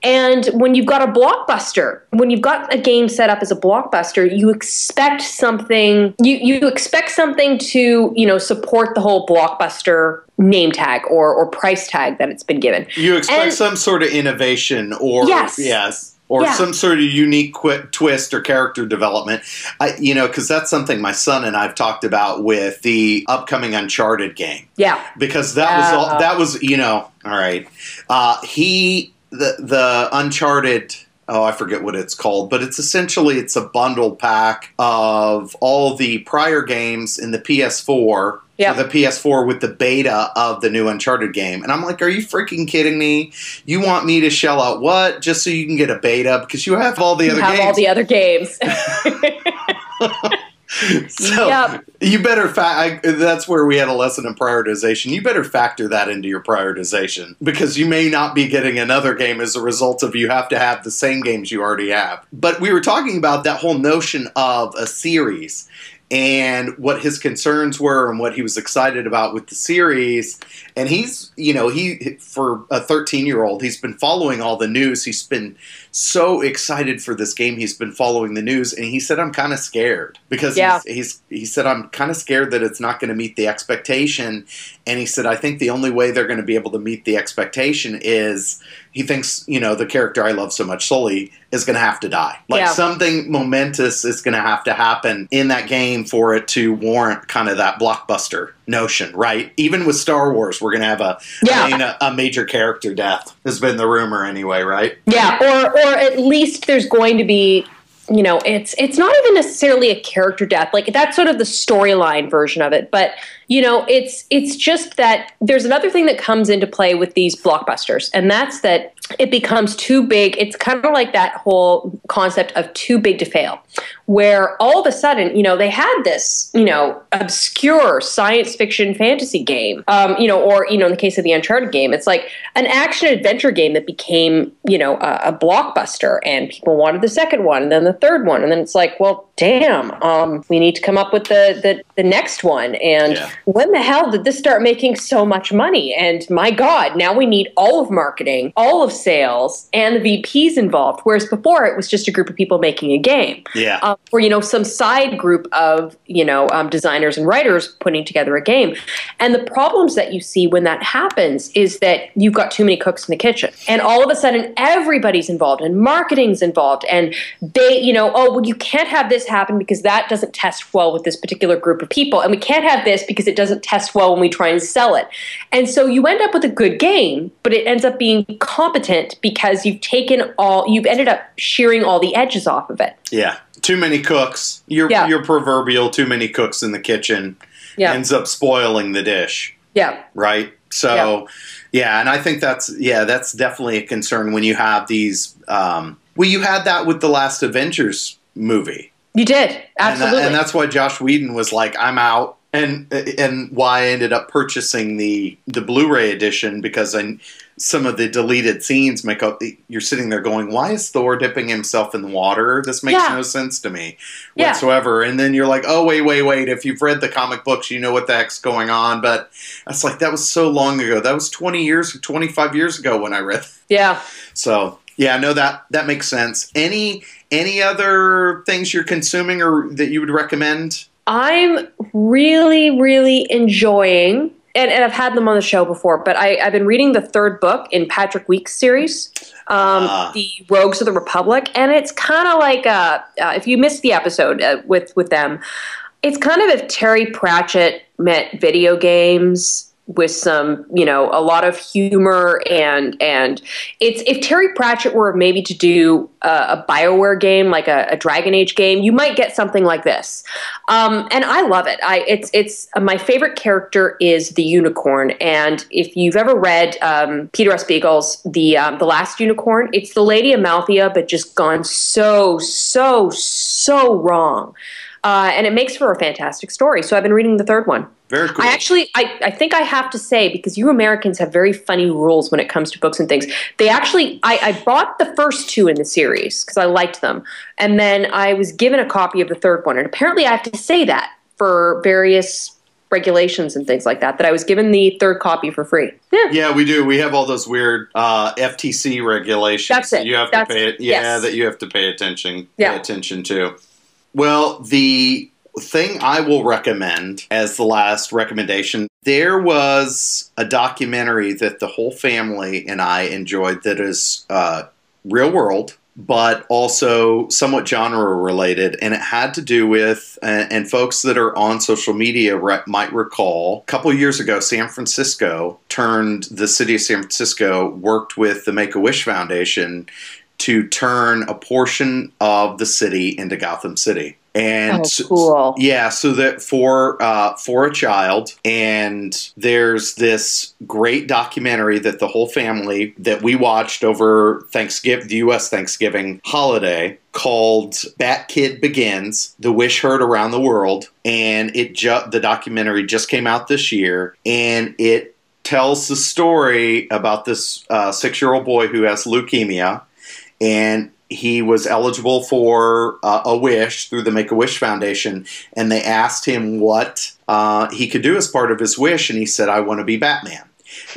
And when you've got a blockbuster, when you've got a game set up as a blockbuster, you expect something you, you expect something to, you know, support the whole blockbuster name tag or, or price tag that it's been given. You expect and, some sort of innovation or yes. yes or yeah. some sort of unique qu- twist or character development. I, you know, because that's something my son and I've talked about with the upcoming Uncharted game. Yeah, because that uh, was all, that was you know all right. Uh, he the the Uncharted oh i forget what it's called but it's essentially it's a bundle pack of all the prior games in the ps4 yeah. the ps4 with the beta of the new uncharted game and i'm like are you freaking kidding me you want me to shell out what just so you can get a beta because you have all the other games. you other have games all the other games *laughs* *laughs* so Yep. you better fa- I, that's where we had a lesson in prioritization. You better factor that into your prioritization because you may not be getting another game as a result of you have to have the same games you already have. But we were talking about that whole notion of a series and what his concerns were and what he was excited about with the series. And he's you know he for a 13 year old he's been following all the news. He's been so excited for this game he's been following the news and he said i'm kind of scared because Yeah. he's, he's he said i'm kind of scared that it's not going to meet the expectation and he said i think the only way they're going to be able to meet the expectation is he thinks you know the character i love so much sully is going to have to die like Yeah. something momentous is going to have to happen in that game for it to warrant kind of that blockbuster notion right even with star wars we're going to have a, Yeah. I mean, a, a major character death has been the rumor anyway right Yeah, or or at least there's going to be, you know, it's it's not even necessarily a character death. Like that's sort of the storyline version of it, but you know, it's it's just that there's another thing that comes into play with these blockbusters, and that's that it becomes too big. It's kind of like that whole concept of too big to fail, where all of a sudden, you know, they had this, you know, obscure science fiction fantasy game, um, you know, or you know, in the case of the Uncharted game, it's like an action adventure game that became, you know, a, a blockbuster, and people wanted the second one, and then the third one, and then it's like, well, damn, um, we need to come up with the the, the next one, and Yeah. When the hell did this start making so much money? And my God, now we need all of marketing, all of sales, and the VPs involved. Whereas before it was just a group of people making a game yeah um, or you know some side group of you know um, designers and writers putting together a game and the problems that you see when that happens is that you've got too many cooks in the kitchen and all of a sudden everybody's involved and marketing's involved and they you know oh well you can't have this happen because that doesn't test well with this particular group of people and we can't have this because it doesn't test well when we try and sell it and so you end up with a good game but it ends up being competent because you've taken all you've ended up shearing all the edges off of it Yeah, too many cooks. Your Yeah. your proverbial too many cooks in the kitchen yeah ends up spoiling the dish, yeah right? So, yeah. and I think that's yeah, that's definitely a concern when you have these. Um, well, you had that with the last Avengers movie, You did and, absolutely. that, and that's why Josh Whedon was like, "I'm out." And and why I ended up purchasing the the Blu-ray edition because I some of the deleted scenes make up. You're sitting there going, "Why is Thor dipping himself in the water? This makes Yeah. no sense to me Yeah. whatsoever." And then you're like, "Oh wait, wait, wait! If you've read the comic books, you know what the heck's going on." But it's like that was so long ago. That was 20 years, 25 years ago when I read. yeah. So yeah, no, that that makes sense. Any any other things you're consuming or that you would recommend? I'm really, really enjoying, and, and I've had them on the show before, but I, I've been reading the third book in Patrick Weekes series, um, Ah. The Rogues of the Republic, and it's kind of like uh, uh, if you missed the episode uh, with with them, it's kind of if Terry Pratchett met video games with some, you know, a lot of humor and and it's if Terry Pratchett were maybe to do a, a Bioware game like a, a Dragon Age game, you might get something like this. Um, and I love it. I it's it's uh, my favorite character is the unicorn. And if you've ever read um, Peter S. Beagle's the um, the Last Unicorn, it's the Lady Amalthea, but just gone so so so wrong. Uh, and it makes for a fantastic story. So I've been reading the third one. Very cool. I actually, I, I think I have to say because you Americans have very funny rules when it comes to books and things. They actually, I, I bought the first two in the series because I liked them, and then I was given a copy of the third one, and apparently I have to say that for various regulations and things like that. That I was given the third copy for free. Yeah, yeah, we do. We have all those weird uh, FTC regulations. That's that it. You have That's- to pay it. Yeah, yes. that you have to pay attention. Yeah. Pay attention to. Well, the thing I will recommend as the last recommendation, there was a documentary that the whole family and I enjoyed that is uh, real world, but also somewhat genre related. And it had to do with, and, and folks that are on social media re- might recall, a couple years ago, San Francisco turned, the city of San Francisco worked with the Make a Wish Foundation to turn a portion of the city into Gotham City. and Oh, cool. yeah, so that for uh, for a child, and there's this great documentary that the whole family that we watched over Thanksgiving, the U.S. Thanksgiving holiday, called "Bat Kid Begins: The Wish Heard Around the World," and it ju- the documentary just came out this year, and it tells the story about this uh, six year old boy who has leukemia, and he was eligible for uh, a wish through the Make a Wish Foundation, and they asked him what uh, he could do as part of his wish, and he said, "I want to be Batman."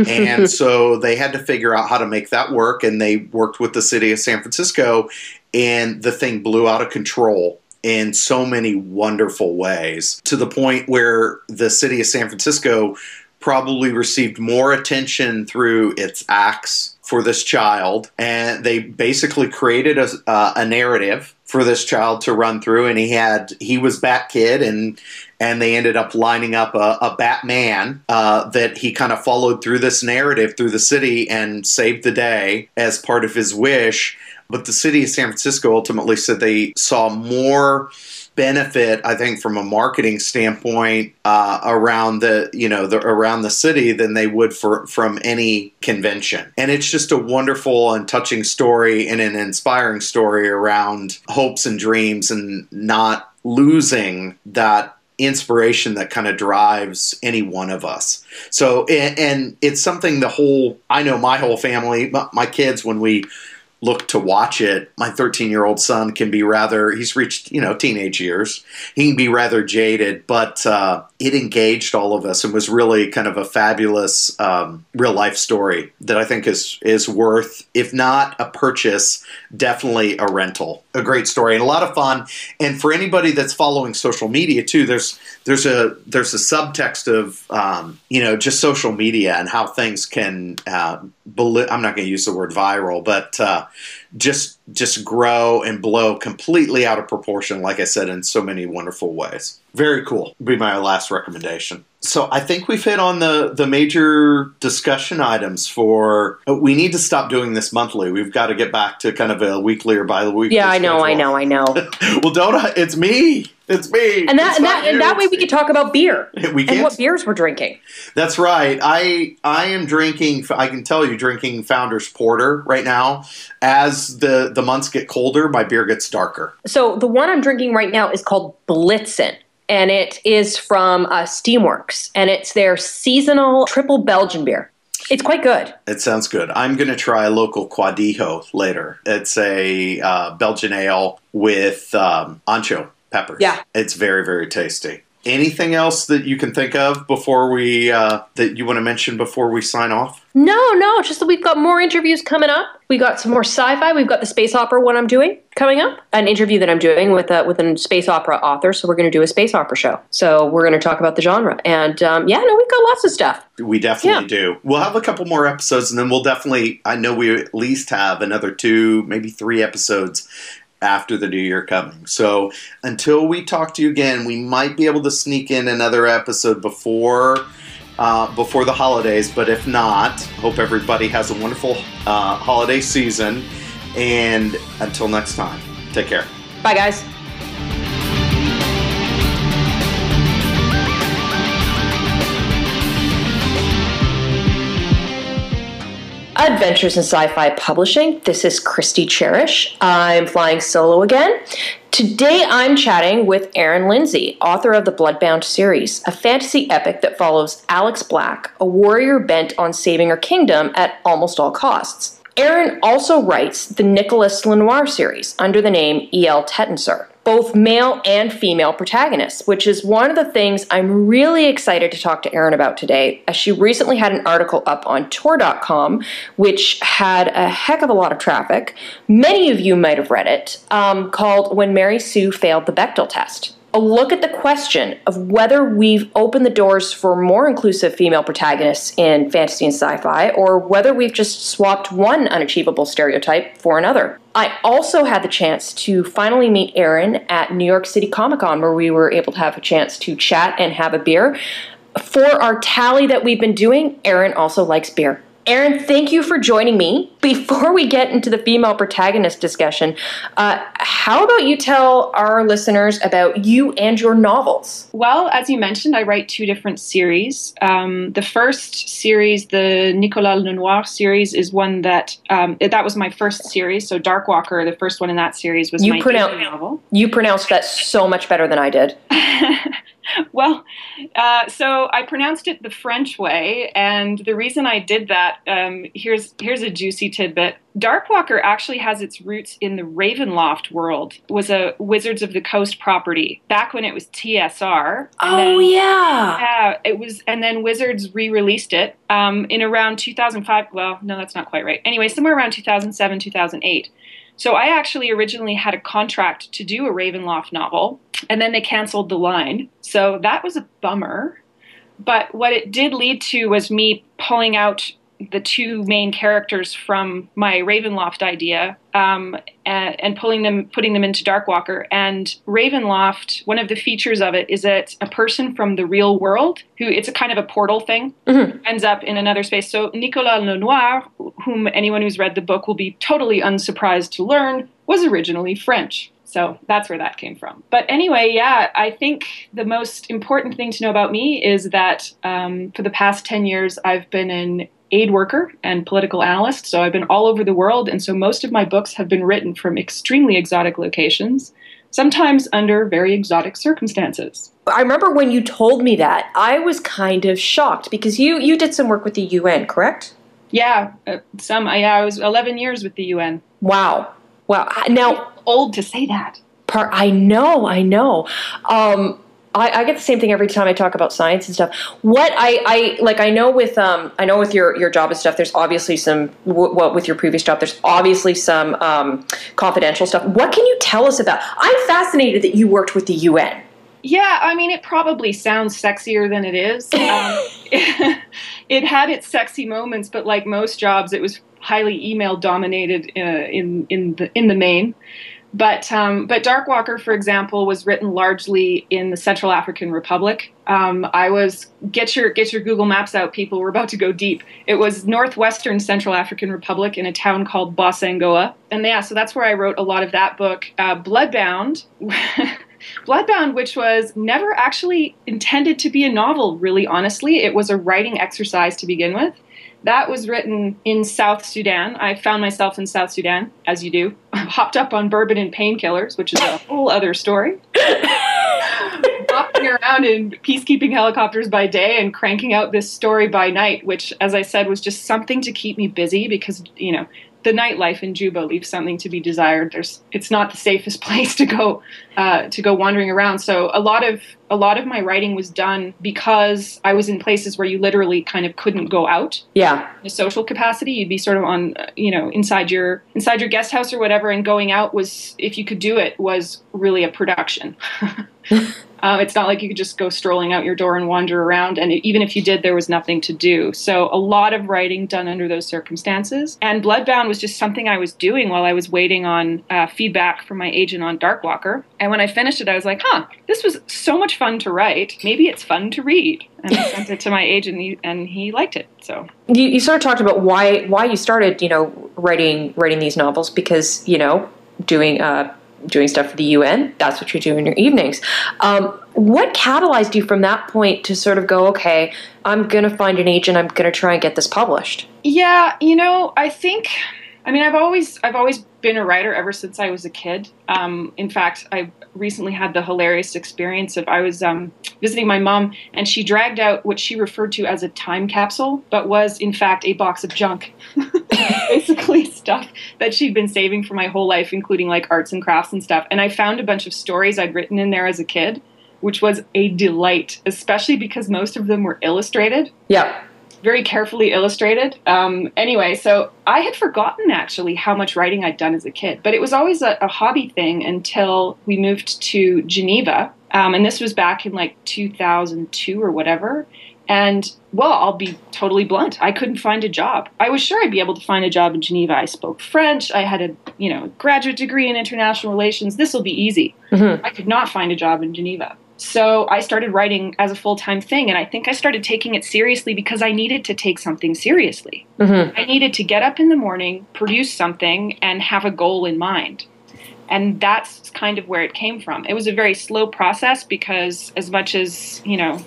and *laughs* so they had to figure out how to make that work, and they worked with the city of San Francisco, and the thing blew out of control in so many wonderful ways to the point where the city of San Francisco probably received more attention through its acts for this child and they basically created a, uh, a narrative for this child to run through and he had he was bat kid and and they ended up lining up a, a batman uh, that he kind of followed through this narrative through the city and saved the day as part of his wish. But the city of san francisco ultimately said they saw more benefit, I think, from a marketing standpoint uh, around the you know the, around the city than they would for from any convention. And it's just a wonderful and touching story and an inspiring story around hopes and dreams and not losing that inspiration that kind of drives any one of us. So and, and it's something the whole I know my whole family, my, my kids when we look to watch it, my 13 year old son can be rather, he's reached, you know, teenage years. He can be rather jaded, but uh, it engaged all of us and was really kind of a fabulous um, real life story that I think is, is worth, if not a purchase, definitely a rental. A great story and a lot of fun. And for anybody that's following social media too, there's, there's a, there's a subtext of, um, you know, just social media and how things can, uh, beli- I'm not going to use the word viral, but, uh, just just grow and blow completely out of proportion like i said in so many wonderful ways. Very cool. Be my last recommendation so i think we've hit on the the major discussion items for we need to stop doing this monthly we've got to get back to kind of a weekly or bi-weekly Yeah, I know, I know, I know. *laughs* well don't I, it's me it's me And that and that and that way we could talk about beer *laughs* we can't what beers we're drinking. That's right. I I am drinking. I can tell you, drinking Founder's Porter right now. As the the months get colder, my beer gets darker. So the one I'm drinking right now is called Blitzen. And it is from uh, Steamworks, and it's their seasonal triple Belgian beer. It's quite good. It sounds good. I'm going to try a local Quadijo later. It's a uh, Belgian ale with um, ancho peppers. Yeah. it's very very tasty. Anything else that you can think of before we uh, that you want to mention before we sign off? No, no, just that we've got more interviews coming up. We got some more sci-fi. We've got the space opera one I'm doing coming up, an interview that I'm doing with a with a space opera author. So we're going to do a space opera show. So we're going to talk about the genre, and um, yeah, no, we've got lots of stuff. We definitely Yeah. do. We'll have a couple more episodes, and then we'll definitely. I know we at least have another two, maybe three episodes after the new year coming. So until we talk to you again, we might be able to sneak in another episode before. Uh, before the holidays, but if not, hope everybody has a wonderful uh, holiday season. And until next time, take care. Bye, guys. Adventures in Sci-Fi Publishing. This is Kristi Charish. I'm flying solo again. Today I'm chatting with Erin Lindsey, author of the Bloodbound series, a fantasy epic that follows Alex Black, a warrior bent on saving her kingdom at almost all costs. Aaron also writes the Nicolas Lenoir series under the name E.L. Tettensor, both male and female protagonists, which is one of the things I'm really excited to talk to Erin about today, as she recently had an article up on Tor.com, which had a heck of a lot of traffic. Many of you might have read it, um, called When Mary Sue Failed the Bechdel Test a look at the question of whether we've opened the doors for more inclusive female protagonists in fantasy and sci fi, or whether we've just swapped one unachievable stereotype for another. I also had the chance to finally meet Erin at New York City Comic Con, where we were able to have a chance to chat and have a beer. For our tally that we've been doing, Erin also likes beer. Erin, thank you for joining me. Before we get into the female protagonist discussion, uh, how about you tell our listeners about you and your novels? Well, as you mentioned, I write two different series. Um, the first series, the Nicolas Lenoir series, is one that um, that was my first series. So Darkwalker, the first one in that series, was You my pronounce- debut novel. You pronounced that so much better than I did. *laughs* *laughs* well, uh, so I pronounced it the French way, and the reason I did that um, here's here's a juicy tidbit. Darkwalker actually has its roots in the Ravenloft world. It was a Wizards of the Coast property back when it was TSR. Oh, then- yeah. yeah, it was, and then Wizards re-released it um, in around 2005. Well, no, that's not quite right. Anyway, somewhere around 2007, 2008. So I actually originally had a contract to do a Ravenloft novel, and then they canceled the line. So that was a bummer. But what it did lead to was me pulling out the two main characters from my Ravenloft idea um, and, and pulling them, putting them into Darkwalker. And Ravenloft, one of the features of it is that a person from the real world, who it's a kind of a portal thing, Mhm. ends up in another space. So Nicolas Lenoir, whom anyone who's read the book will be totally unsurprised to learn, was originally French. So that's where that came from. But anyway, yeah, I think the most important thing to know about me is that um, for the past 10 years, I've been an aid worker and political analyst. So I've been all over the world. And so most of my books have been written from extremely exotic locations, sometimes under very exotic circumstances. I remember when you told me that, I was kind of shocked because you, you did some work with the UN, correct? Yeah, uh, some, yeah, I was 11 years with the UN. Wow. Wow. Now, Old to say that. part I know, I know. Um, I, I get the same thing every time I talk about science and stuff. What I, I like, I know with um, I know with your your job and stuff. There's obviously some. W- well, with your previous job, there's obviously some um, confidential stuff. What can you tell us about? I'm fascinated that you worked with the UN. Yeah, I mean, it probably sounds sexier than it is. *laughs* Um, *laughs* it, had its sexy moments, but like most jobs, it was highly email dominated uh, in in the in the main. But um, but Darkwalker, for example, was written largely in the Central African Republic. Um, I was get your get your Google Maps out, people. We're about to go deep. It was northwestern Central African Republic in a town called Bossangoa, and yeah, so that's where I wrote a lot of that book. Uh, Bloodbound. *laughs* Bloodbound, which was never actually intended to be a novel, really honestly. It was a writing exercise to begin with. That was written in South Sudan. I found myself in South Sudan, as you do. *laughs* Hopped up on bourbon and painkillers, which is a whole other story. *laughs* Hopping around in peacekeeping helicopters by day and cranking out this story by night, which, as I said, was just something to keep me busy because, you know, the nightlife in Juba leaves something to be desired. There's, it's not the safest *laughs* place to go, uh, to go wandering around. So a lot of, a lot of my writing was done because I was in places where you literally kind of couldn't go out Yeah. in a social capacity. You'd be sort of on, uh, you know, inside your, inside your guest house or whatever, and going out was, if you could do it, was really a production. *laughs* Uh, it's not like you could just go strolling out your door and wander around. And even if you did, there was nothing to do. So a lot of writing done under those circumstances. And Bloodbound was just something I was doing while I was waiting on uh, feedback from my agent on Darkwalker. And when I finished it, I was like, huh, this was so much fun to write. Maybe it's fun to read. And I sent it to my agent, and he, liked it. So You, you sort of talked about why why you started, you know, writing writing these novels because you know doing uh, doing stuff for the UN. That's what you do in your evenings. Um, what catalyzed you from that point to sort of go, okay, I'm gonna find an agent. I'm gonna try and get this published. Yeah, you know, I think I mean I've always I've always been a writer ever since I was a kid. Um, in fact, I recently had the hilarious experience of I was um, visiting my mom and she dragged out what she referred to as a time capsule, but was in fact a box of junk. *laughs* Basically stuff that she'd been saving for my whole life, including like arts and crafts and stuff. And I found a bunch of stories I'd written in there as a kid, which was a delight, especially because most of them were illustrated Yeah. Very carefully illustrated. Um, anyway, so I had forgotten actually how much writing I'd done as a kid, but it was always a, a hobby thing until we moved to Geneva. Um, and this was back in like 2002 or whatever. And well, I'll be totally blunt. I couldn't find a job. I was sure I'd be able to find a job in Geneva. I spoke French. I had a you know graduate degree in international relations. This will be easy. Mhm. I could not find a job in Geneva. So I started writing as a full time thing, and I think I started taking it seriously because I needed to take something seriously. Mm-hmm. I needed to get up in the morning, produce something, and have a goal in mind. And that's kind of where it came from. It was a very slow process because, as much as, you know,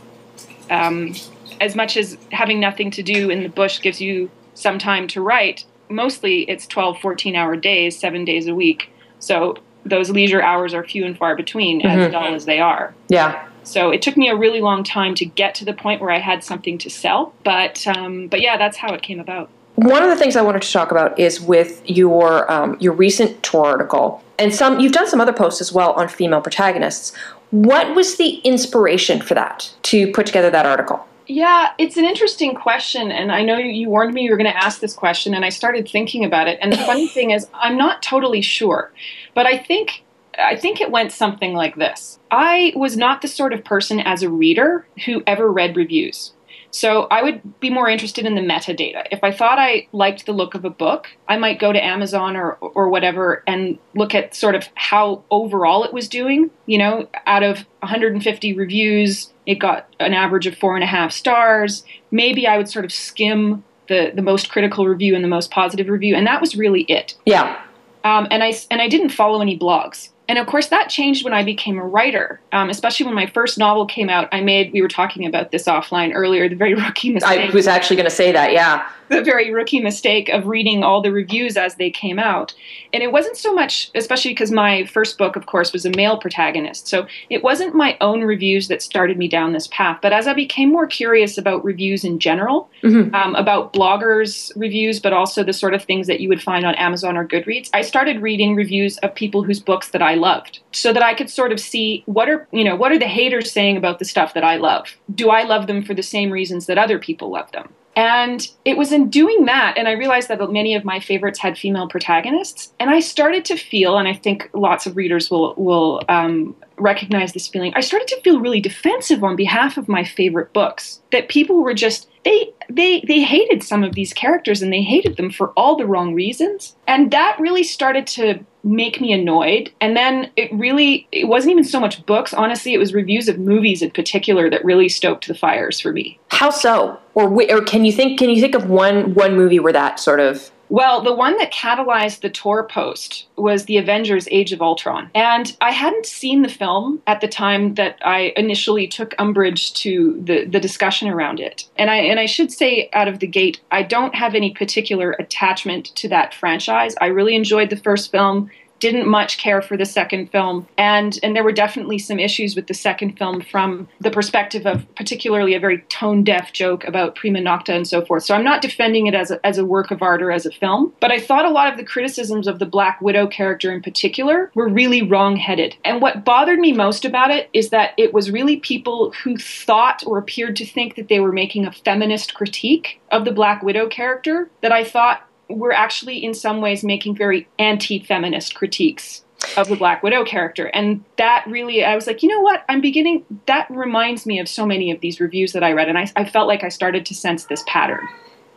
um, as much as having nothing to do in the bush gives you some time to write, mostly it's 12, 14 hour days, seven days a week. So those leisure hours are few and far between, as Mhm. dull as they are. Yeah. So it took me a really long time to get to the point where I had something to sell. But um, but yeah, that's how it came about. One of the things I wanted to talk about is with your um, your recent Tor article, and some you've done some other posts as well on female protagonists. What was the inspiration for that to put together that article? Yeah, it's an interesting question, and I know you warned me you were going to ask this question, and I started thinking about it. And the funny *laughs* thing is, I'm not totally sure, but I think I think it went something like this. I was not the sort of person as a reader who ever read reviews. So I would be more interested in the metadata. If I thought I liked the look of a book, I might go to Amazon or or whatever and look at sort of how overall it was doing. You know, out of 150 reviews, it got an average of four and a half stars. Maybe I would sort of skim the the most critical review and the most positive review, and that was really it. Yeah. Um, and I and I didn't follow any blogs. And of course, that changed when I became a writer. Um, especially when my first novel came out, I made. We were talking about this offline earlier. The very *laughs* rookie mistake I was actually going to say that. Yeah. the very rookie mistake of reading all the reviews as they came out. And it wasn't so much, especially because my first book, of course, was a male protagonist. So it wasn't my own reviews that started me down this path. But as I became more curious about reviews in general, Mhm. um, about bloggers' reviews, but also the sort of things that you would find on Amazon or Goodreads, I started reading reviews of people whose books that I loved, so that I could sort of see what are you know what are the haters saying about the stuff that I love. Do I love them for the same reasons that other people love them? And it was in doing that, and I realized that many of my favorites had female protagonists, and I started to feel, and I think lots of readers will will um, recognize this feeling. I started to feel really defensive on behalf of my favorite books. That people were just they they they hated some of these characters, and they hated them for all the wrong reasons, and that really started to make me annoyed. And then it really it wasn't even so much books. Honestly it was reviews of movies in particular that really stoked the fires for me. How so? Or or can you think can you think of one one movie where that sort of Well, the one that catalyzed the Tor post was the Avengers Age of Ultron. And I hadn't seen the film at the time that I initially took umbrage to the, the discussion around it. And I and I should say out of the gate, I don't have any particular attachment to that franchise. I really enjoyed the first film. Didn't much care for the second film, and and there were definitely some issues with the second film from the perspective of particularly a very tone deaf joke about prima nocta and so forth. So I'm not defending it as a, as a work of art or as a film, but I thought a lot of the criticisms of the Black Widow character in particular were really wrong headed. And what bothered me most about it is that it was really people who thought or appeared to think that they were making a feminist critique of the Black Widow character that I thought were actually in some ways making very anti-feminist critiques of the Black Widow character. And that really, I was like, you know what? I'm beginning, that reminds me of so many of these reviews that I read. And I, I felt like I started to sense this pattern.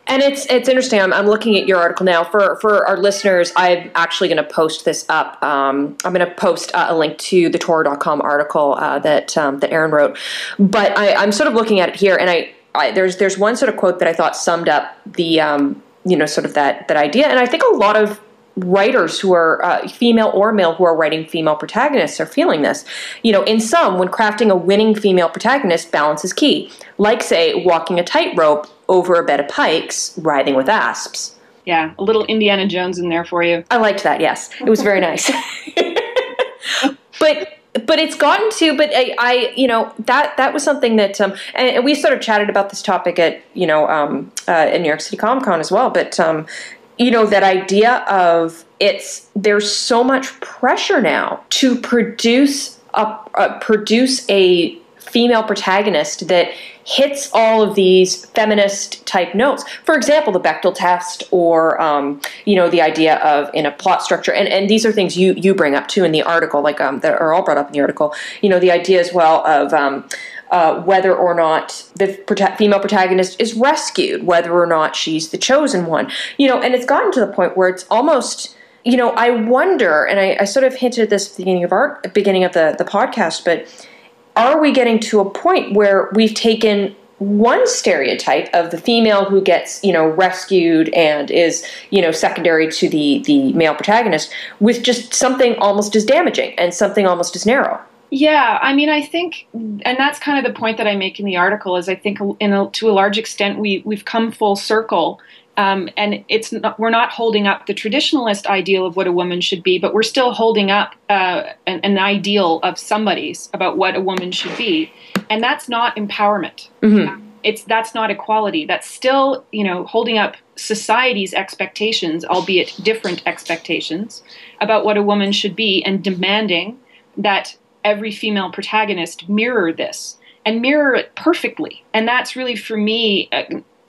And it's it's interesting. I'm, I'm looking at your article now. For for our listeners, I'm actually going to post this up. Um, I'm going to post uh, a link to the Tor.com article uh, that um, that Erin wrote. But I, I'm sort of looking at it here, and I, I there's there's one sort of quote that I thought summed up the um, you know sort of that that idea. And I think a lot of writers who are uh, female or male who are writing female protagonists are feeling this. You know, in some, when crafting a winning female protagonist, balance is key. Like, say, walking a tightrope over a bed of pikes, writhing with asps. Yeah, a little Indiana Jones in there for you. I liked that. Yes, it was very nice. *laughs* but but it's gotten to but I, I you know that that was something that um and, we sort of chatted about this topic at you know um uh, in New York City Comic Con as well but um you know that idea of it's there's so much pressure now to produce a uh, produce a female protagonist that hits all of these feminist type notes. For example, the Bechdel test, or um, you know, the idea of in a plot structure, and, and these are things you you bring up too in the article, like um, that are all brought up in the article. You know, the idea as well of um, uh, whether or not the prota- female protagonist is rescued, whether or not she's the chosen one. You know, and it's gotten to the point where it's almost you know, I wonder, and I, I sort of hinted at this at the beginning of our beginning of the, the podcast, but are we getting to a point where we've taken one stereotype of the female who gets you know rescued and is you know secondary to the the male protagonist with just something almost as damaging and something almost as narrow? Yeah, I mean, I think, and that's kind of the point that I make in the article is I think, in a, to a large extent, we we've come full circle, um, and it's not, we're not holding up the traditionalist ideal of what a woman should be, but we're still holding up uh, an, an, ideal of somebody's about what a woman should be, and that's not empowerment. Mm-hmm. It's that's not equality. That's still, you know, holding up society's expectations, albeit different expectations, about what a woman should be, and demanding that every female protagonist mirror this and mirror it perfectly. And that's really for me.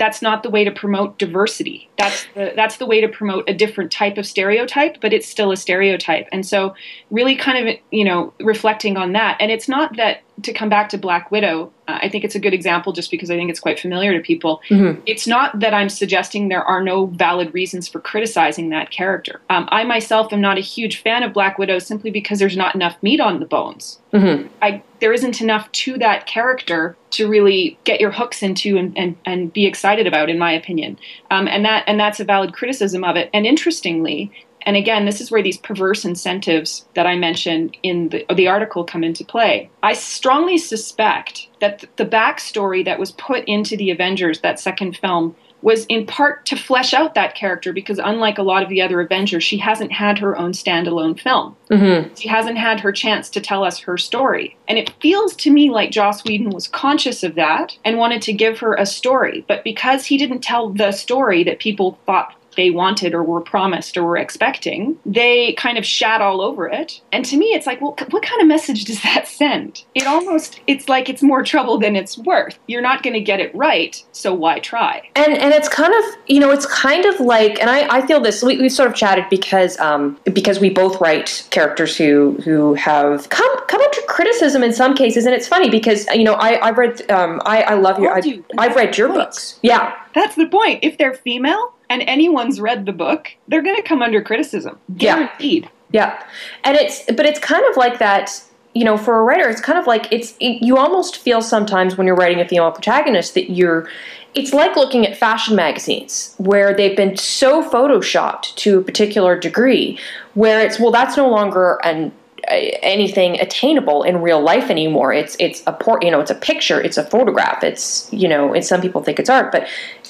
That's not the way to promote diversity. That's the, that's the way to promote a different type of stereotype, but it's still a stereotype. And so, really, kind of, you know, reflecting on that. And it's not that to come back to Black Widow, uh, I think it's a good example just because I think it's quite familiar to people. Mm-hmm. It's not that I'm suggesting there are no valid reasons for criticizing that character. Um, I myself am not a huge fan of Black Widow simply because there's not enough meat on the bones. Mm-hmm. I, there isn't enough to that character to really get your hooks into and, and, and be excited about, in my opinion. Um, and that and that's a valid criticism of it. And interestingly, and again, this is where these perverse incentives that I mentioned in the, the article come into play. I strongly suspect that the backstory that was put into the Avengers, that second film, was in part to flesh out that character because unlike a lot of the other Avengers, she hasn't had her own standalone film. Mm-hmm. She hasn't had her chance to tell us her story. And it feels to me like Joss Whedon was conscious of that and wanted to give her a story. But because he didn't tell the story that people thought they wanted or were promised or were expecting, they kind of shat all over it. And to me, it's like, well, what kind of message does that send? It almost, it's like it's more trouble than it's worth. You're not going to get it right, so why try? And and it's kind of, you know, it's kind of like, and I, I feel this. We, we've sort of chatted because um, because we both write characters who who have come come under criticism in some cases, and it's funny because you know I I've read um, I I love your I, I've read your books. Yeah, that's the point. If they're female, and anyone's read the book, they're going to come under criticism. Guaranteed. Yeah. yeah. And it's, but it's kind of like that, you know, for a writer, it's kind of like it's, it, you almost feel sometimes when you're writing a female protagonist that you're, it's like looking at fashion magazines where they've been so photoshopped to a particular degree where it's, well, that's no longer an, anything attainable in real life anymore. It's it's a port, you know, it's a picture, it's a photograph. It's you know, and some people think it's art, but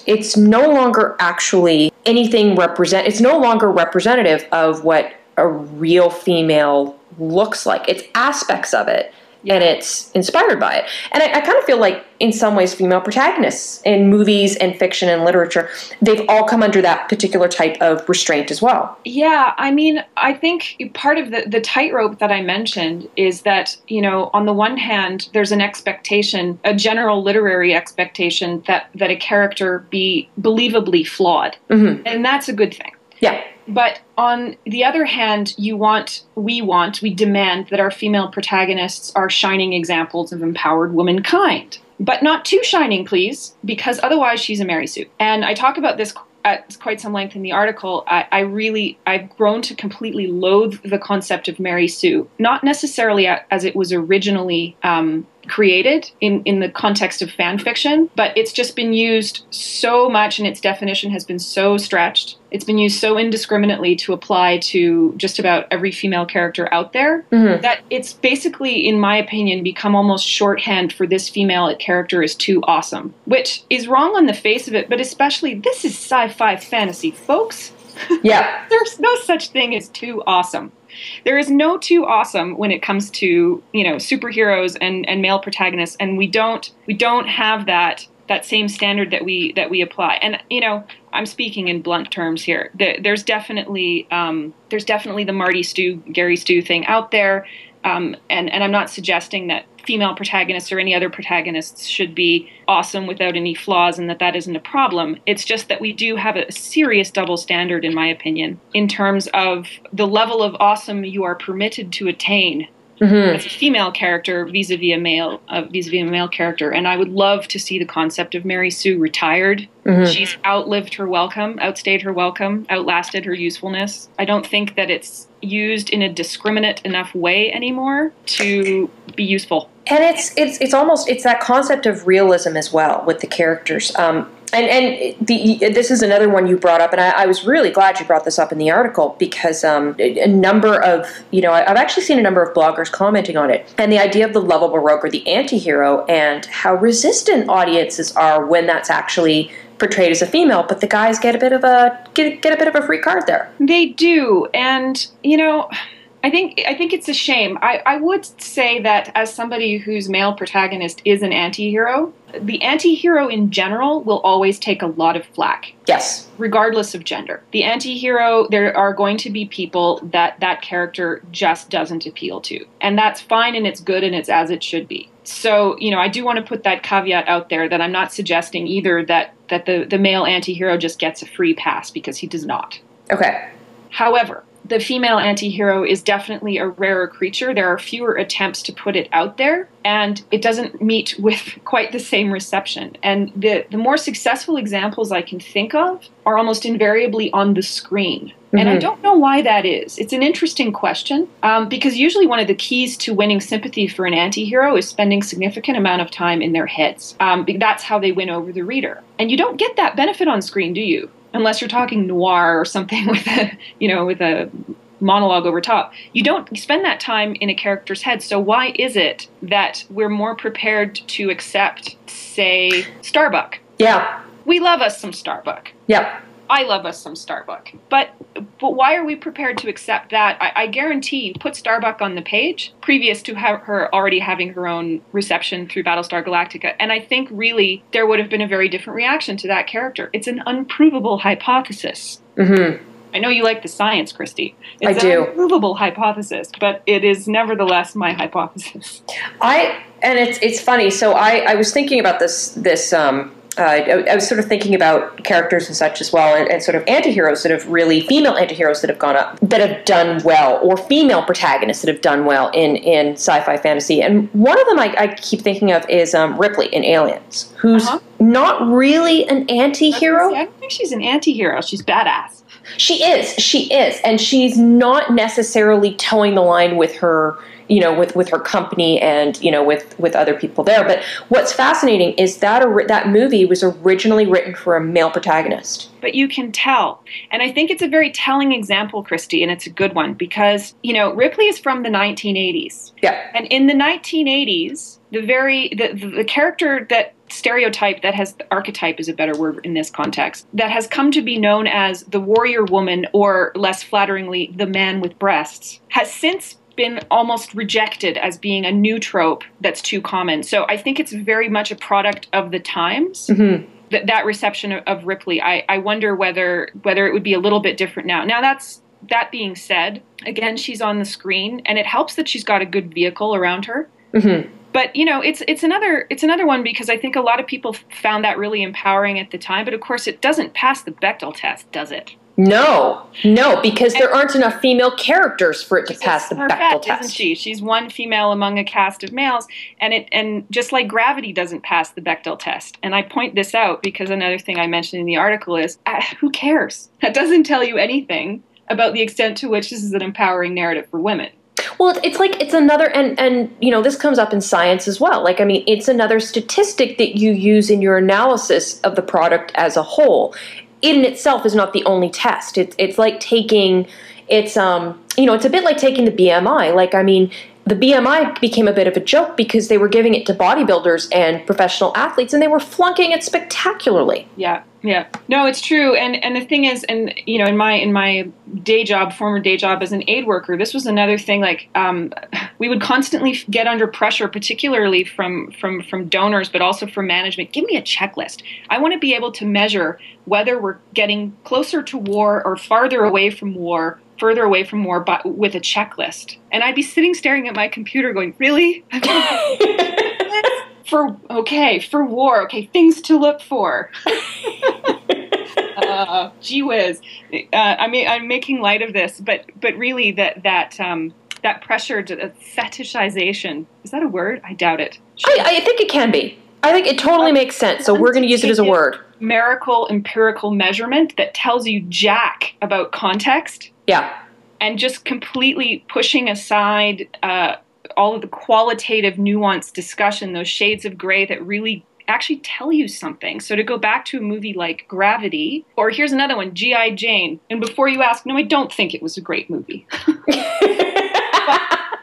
it's no longer actually anything represent it's no longer representative of what a real female looks like it's aspects of it. And it's inspired by it. And I, I, kind of feel like, in some ways, female protagonists in movies and fiction and literature, they've all come under that particular type of restraint as well. Yeah, I mean, I think part of the, the tightrope that I mentioned is that, you know, on the one hand, there's an expectation, a general literary expectation that, that a character be believably flawed. Mm-hmm. And that's a good thing. Yeah. But on the other hand, you want, we want, we demand that our female protagonists are shining examples of empowered womankind. But not too shining, please, because otherwise she's a Mary Sue. And I talk about this at quite some length in the article. I, I really, I've grown to completely loathe the concept of Mary Sue, not necessarily as it was originally um, created in, in the context of fan fiction, but it's just been used so much and its definition has been so stretched. It's been used so indiscriminately to apply to just about every female character out there mm-hmm. that it's basically, in my opinion, become almost shorthand for this female character is too awesome, which is wrong on the face of it, but especially this is sci fi fantasy, folks. *laughs* Yeah. There's no such thing as too awesome there is no too awesome when it comes to you know superheroes and and male protagonists, and we don't we don't have that that same standard that we that we apply. And you know, I'm speaking in blunt terms here. There's definitely um, there's definitely the Marty Stu Gary Stu thing out there, um, and and I'm not suggesting that female protagonists or any other protagonists should be awesome without any flaws and that that isn't a problem. It's just that we do have a serious double standard, in my opinion, in terms of the level of awesome you are permitted to attain mm-hmm. as a female character vis-a-vis a male uh, vis-a-vis a male character and i would love to see the concept of mary sue retired mm-hmm. she's outlived her welcome outstayed her welcome outlasted her usefulness i don't think that it's used in a discriminate enough way anymore to be useful and it's it's it's almost it's that concept of realism as well with the characters um, and and the, this is another one you brought up, and I, I, was really glad you brought this up in the article because um, a number of you know I've actually seen a number of bloggers commenting on it, and the idea of the lovable rogue or the anti-hero and how resistant audiences are when that's actually portrayed as a female, but the guys get a bit of a get, get a bit of a free card there. They do, and you know. I think I think it's a shame. I, I would say that as somebody whose male protagonist is an anti-hero, the anti-hero in general will always take a lot of flack. Yes. Regardless of gender. The anti-hero there are going to be people that that character just doesn't appeal to. And that's fine and it's good and it's as it should be. So, you know, I do want to put that caveat out there that I'm not suggesting either that that the the male anti-hero just gets a free pass because he does not. Okay. However, the female anti-hero is definitely a rarer creature. There are fewer attempts to put it out there, and it doesn't meet *laughs* with quite the same reception. And the, the more successful examples I can think of are almost invariably on the screen. Mm-hmm. And I mm-hmm. don't know why that is. It's an interesting question um, because usually one of the keys to winning sympathy for an anti-hero is spending significant amount of time in their heads. Um, that's how they win over the reader. And you don't get that benefit on screen, do you? Unless you're talking noir or something *laughs* with a you know with a monologue over top. You don't spend that time in a character's head. So why is it that we're more prepared to accept, say, Starbuck? Yeah. We love us some Starbuck. Yeah. I love us some Starbuck. But but why are we prepared to accept that? I, I guarantee you put Starbuck on the page previous to her already having her own reception through Battlestar Galactica, and I think really there would have been a very different reaction to that character. It's an unprovable hypothesis. Mm-hmm. I know you like the science, Kristi. It's I do. an unprovable hypothesis, but it is nevertheless my hypothesis. I and it's it's funny. So I I was thinking about this this um uh, I, I, was sort of thinking about characters and such as well, and, and, sort of antiheroes that have really female antiheroes that have gone up, that have done well, or female protagonists that have done well in in sci-fi fantasy. And one of them I, I keep thinking of is um, Ripley in Aliens, who's uh-huh. not really an antihero. I don't think she's an antihero. She's badass. She is. She is, and she's not necessarily toeing the line with her you know with with her company and you know with with other people there. But what's fascinating is that that movie was originally written for a male protagonist. But you can tell. And i think it's a very telling example Kristi and it's a good one because you know ripley is from the 1980s yeah. And in the 1980s the very the, the character that stereotype that has archetype is a better word in this context that has come to be known as the warrior woman or less flatteringly the man with breasts has since been almost rejected as being a new trope that's too common. So I think it's very much a product of the times. Mm-hmm. That, that reception of, of Ripley, I, I wonder whether whether it would be a little bit different now. Now that's that being said, again, she's on the screen, and it helps that she's got a good vehicle around her. Mm-hmm. But you know, it's it's another it's another one because I think a lot of people found that really empowering at the time. But of course, it doesn't pass the Bechdel test, does it? No, no, because there aren't enough female characters for it to pass the Bechdel test. Isn't she? She's one female among a cast of males, and it and just like gravity doesn't pass the Bechdel test. And I point this out because another thing I mentioned in the article is uh, who cares? That doesn't tell you anything about the extent to which this is an empowering narrative for women. Well, it's like it's another, and and you know this comes up in science as well. Like I mean, it's another statistic that you use in your analysis of the product as a whole in itself is not the only test. It's it's like taking it's um you know it's a bit like taking the BMI. Like I mean the BMI became a bit of a joke because they were giving it to bodybuilders and professional athletes and they were flunking it spectacularly. Yeah. Yeah. No, it's true. And and the thing is and you know in my in my day job, former day job as an aid worker, this was another thing like um, we would constantly get under pressure particularly from from from donors but also from management. Give me a checklist. I want to be able to measure whether we're getting closer to war or farther away from war further away from war but with a checklist. And I'd be sitting staring at my computer going, Really? *laughs* for okay, for war, okay, things to look for. *laughs* uh, gee whiz. Uh, I mean I'm making light of this, but but really that that um that pressure to the fetishization. Is that a word? I doubt it. I, I think it can be. I think it totally makes sense. So we're going to use it as a word. Numerical empirical measurement that tells you jack about context Yeah. and just completely pushing aside uh, all of the qualitative nuanced discussion, those shades of gray that really actually tell you something. So to go back to a movie like Gravity, or here's another one, G.I. Jane, and before you ask, no, I don't think it was a great movie. *laughs*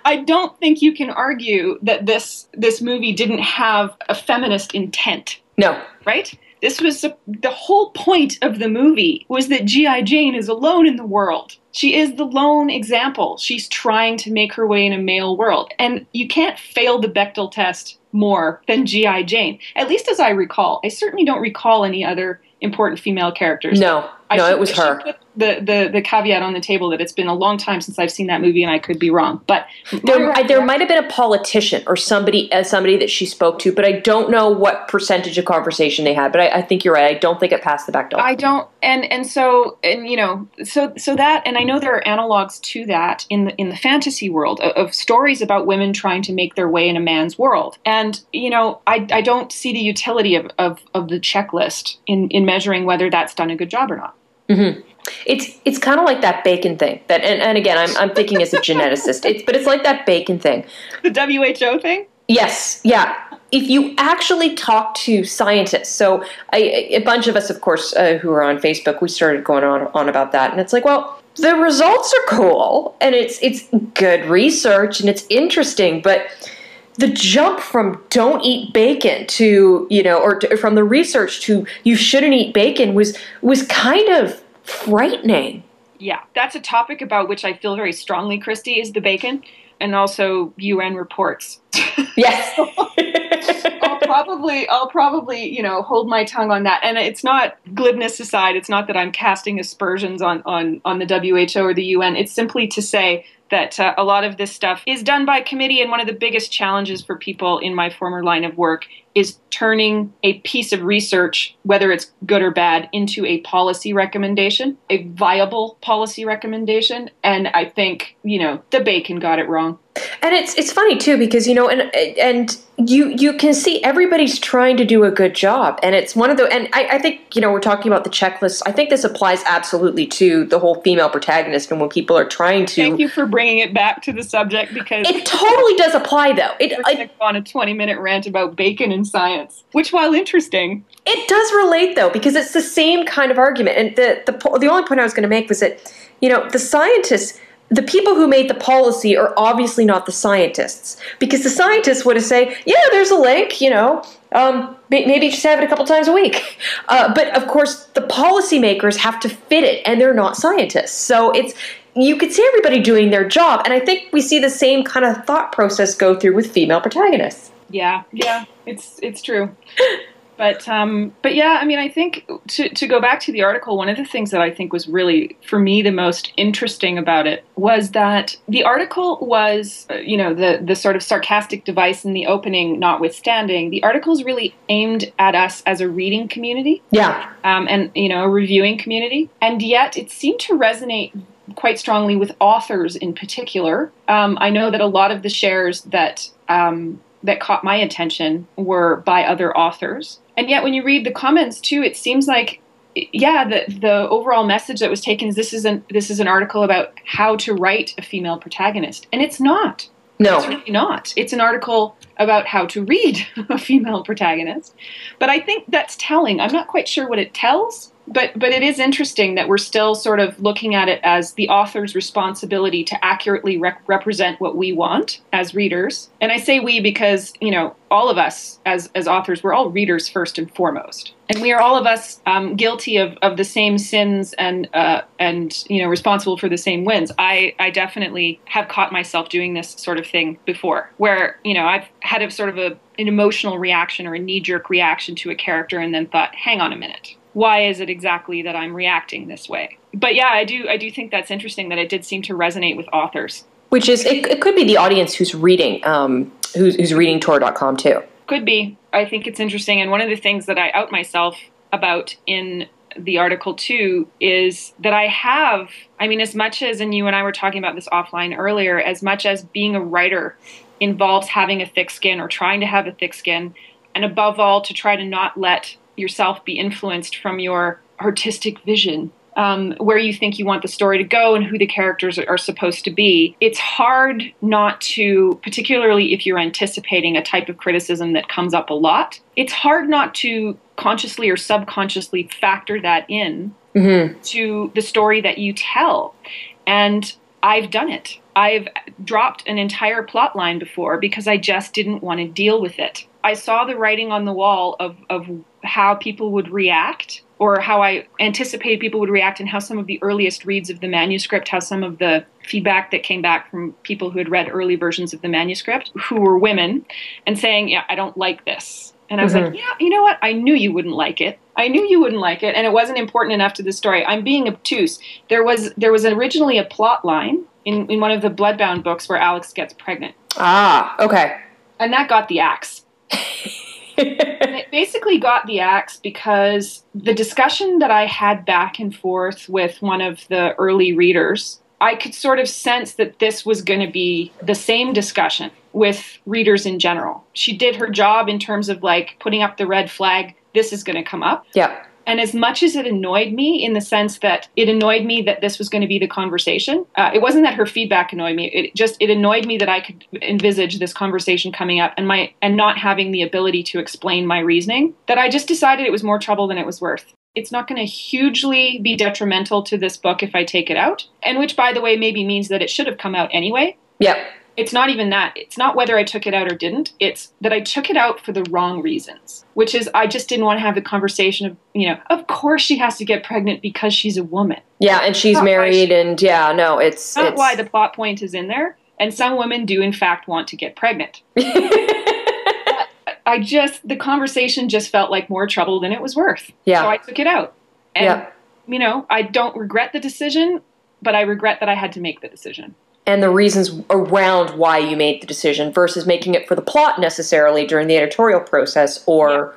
I don't think you can argue that this this movie didn't have a feminist intent No. right? This was the, the whole point of the movie was that GI Jane is alone in the world. She is the lone example. She's trying to make her way in a male world, and you can't fail the Bechdel test more than GI Jane. At least as I recall, I certainly don't recall any other important female characters. No. I No, should- it was her. put The, the the caveat on the table that it's been a long time since I've seen that movie and I could be wrong, but There, I- there might have been a politician or somebody, uh, somebody that she spoke to, but I don't know what percentage of conversation they had. But I, I think you're right. I don't think it passed the Bechdel. I don't, and and so and you know, so so that, and I know there are analogs to that in the in the fantasy world of, of stories about women trying to make their way in a man's world, and you know, I I don't see the utility of of, of the checklist in in measuring whether that's done a good job or not. It's it's kind of like that bacon thing. That and, and again, I'm I'm thinking as a geneticist. It's but it's like that bacon thing. The WHO thing. Yes, yeah. If you actually talk to scientists, so I, a bunch of us, of course, uh, who are on Facebook, we started going on on about that, and it's like, well, the results are cool, and it's it's good research, and it's interesting, but the jump from don't eat bacon to you know, or to, from the research to you shouldn't eat bacon was was kind of frightening. Yeah, that's a topic about which I feel very strongly, Kristi, is the bacon, and also UN reports. *laughs* Yes. I'll probably I'll probably you know hold my tongue on that and it's not glibness aside it's not that I'm casting aspersions on on on the WHO or the UN it's simply to say that uh, a lot of this stuff is done by committee and one of the biggest challenges for people in my former line of work is turning a piece of research whether it's good or bad into a policy recommendation a viable policy recommendation. And I think you know the bacon got it wrong. And it's it's funny too because you know and and you you can see everybody's trying to do a good job. And it's one of the and I, I think you know we're talking about the checklist. I think this applies absolutely to the whole female protagonist and when people are trying to Thank you for bringing it back to the subject because it totally does apply though. It We're gonna it, go on a 20 minute rant about bacon and science, which, while interesting, it does relate though because it's the same kind of argument. And the the the only point I was going to make was that you know the scientists the people who made the policy are obviously not the scientists. Because the scientists would have say yeah there's a link you know um, maybe just have it a couple times a week. *laughs* Uh, but of course the policymakers have to fit it and they're not scientists. So it's you could see everybody doing their job and i think we see the same kind of thought process go through with female protagonists yeah, yeah, it's it's true. But um, but yeah, I mean, I think to to go back to the article, one of the things that I think was really for me the most interesting about it was that the article was, uh, you know, the the sort of sarcastic device in the opening, notwithstanding, the article is really aimed at us as a reading community. yeah um, and you know a reviewing community and yet it seemed to resonate quite strongly with authors in particular um, i know that a lot of the shares that um, that caught my attention were by other authors and yet when you read the comments too it seems like yeah the the overall message that was taken is this is an this is an article about how to write a female protagonist and it's not No, it's really not. It's an article about how to read *laughs* a female protagonist. But I think that's telling. I'm not quite sure what it tells, but but it is interesting that we're still sort of looking at it as the author's responsibility to accurately rep- represent what we want as readers. And I say we because, you know, all of us as as authors, we're all readers first and foremost. And we are all of us um, guilty of, of the same sins and uh, and you know responsible for the same wins. I I definitely have caught myself doing this sort of thing before, where you know I've had a sort of a an emotional reaction or a knee jerk reaction to a character, and then thought, hang on a minute, why is it exactly that I'm reacting this way? But yeah, I do I do think that's interesting that it did seem to resonate with authors. which is it, it could be the audience who's reading um, who's, who's reading tor.com too Could be. I think it's interesting. And one of the things that I out myself about in the article too is that I have, I mean, as much as, and you and I were talking about this offline earlier, as much as being a writer involves having a thick skin or trying to have a thick skin, and above all, to try to not let yourself be influenced from your artistic vision um, where you think you want the story to go and who the characters are, supposed to be. It's hard not to, particularly if you're anticipating a type of criticism that comes up a lot, it's hard not to consciously or subconsciously factor that in Mm-hmm. to the story that you tell. And I've done it. I've dropped an entire plot line before because I just didn't want to deal with it. I saw the writing on the wall of, of how people would react or how I anticipated people would react and how some of the earliest reads of the manuscript, how some of the feedback that came back from people who had read early versions of the manuscript, who were women, and saying, Yeah, I don't like this. And I was like, Yeah, you know what? I knew you wouldn't like it. I knew you wouldn't like it, and it wasn't important enough to the story. I'm being obtuse. There was there was originally a plot line in, in one of the Bloodbound books where Alex gets pregnant. Ah, okay. And that got the axe. And it basically got the axe because the discussion that I had back and forth with one of the early readers, I could sort of sense that this was going to be the same discussion with readers in general. She did her job in terms of like putting up the red flag, this is going to come up. Yeah. And as much as it annoyed me in the sense that it annoyed me that this was going to be the conversation, uh, it wasn't that her feedback annoyed me. It just it annoyed me that I could envisage this conversation coming up and my and not having the ability to explain my reasoning. That I just decided it was more trouble than it was worth. It's not going to hugely be detrimental to this book if I take it out, and which, by the way, maybe means that it should have come out anyway Yeah. It's not even that. It's not whether I took it out or didn't. It's that I took it out for the wrong reasons, which is I just didn't want to have the conversation of, you know, of course she has to get pregnant because she's a woman. Yeah, and she's Not married, she- and yeah, no, it's Not it's why the plot point is in there. And some women do, in fact, want to get pregnant. *laughs* I just, the conversation just felt like more trouble than it was worth. Yeah. So I took it out. And, Yeah. you know, I don't regret the decision, but I regret that I had to make the decision. And the reasons around why you made the decision versus making it for the plot necessarily during the editorial process or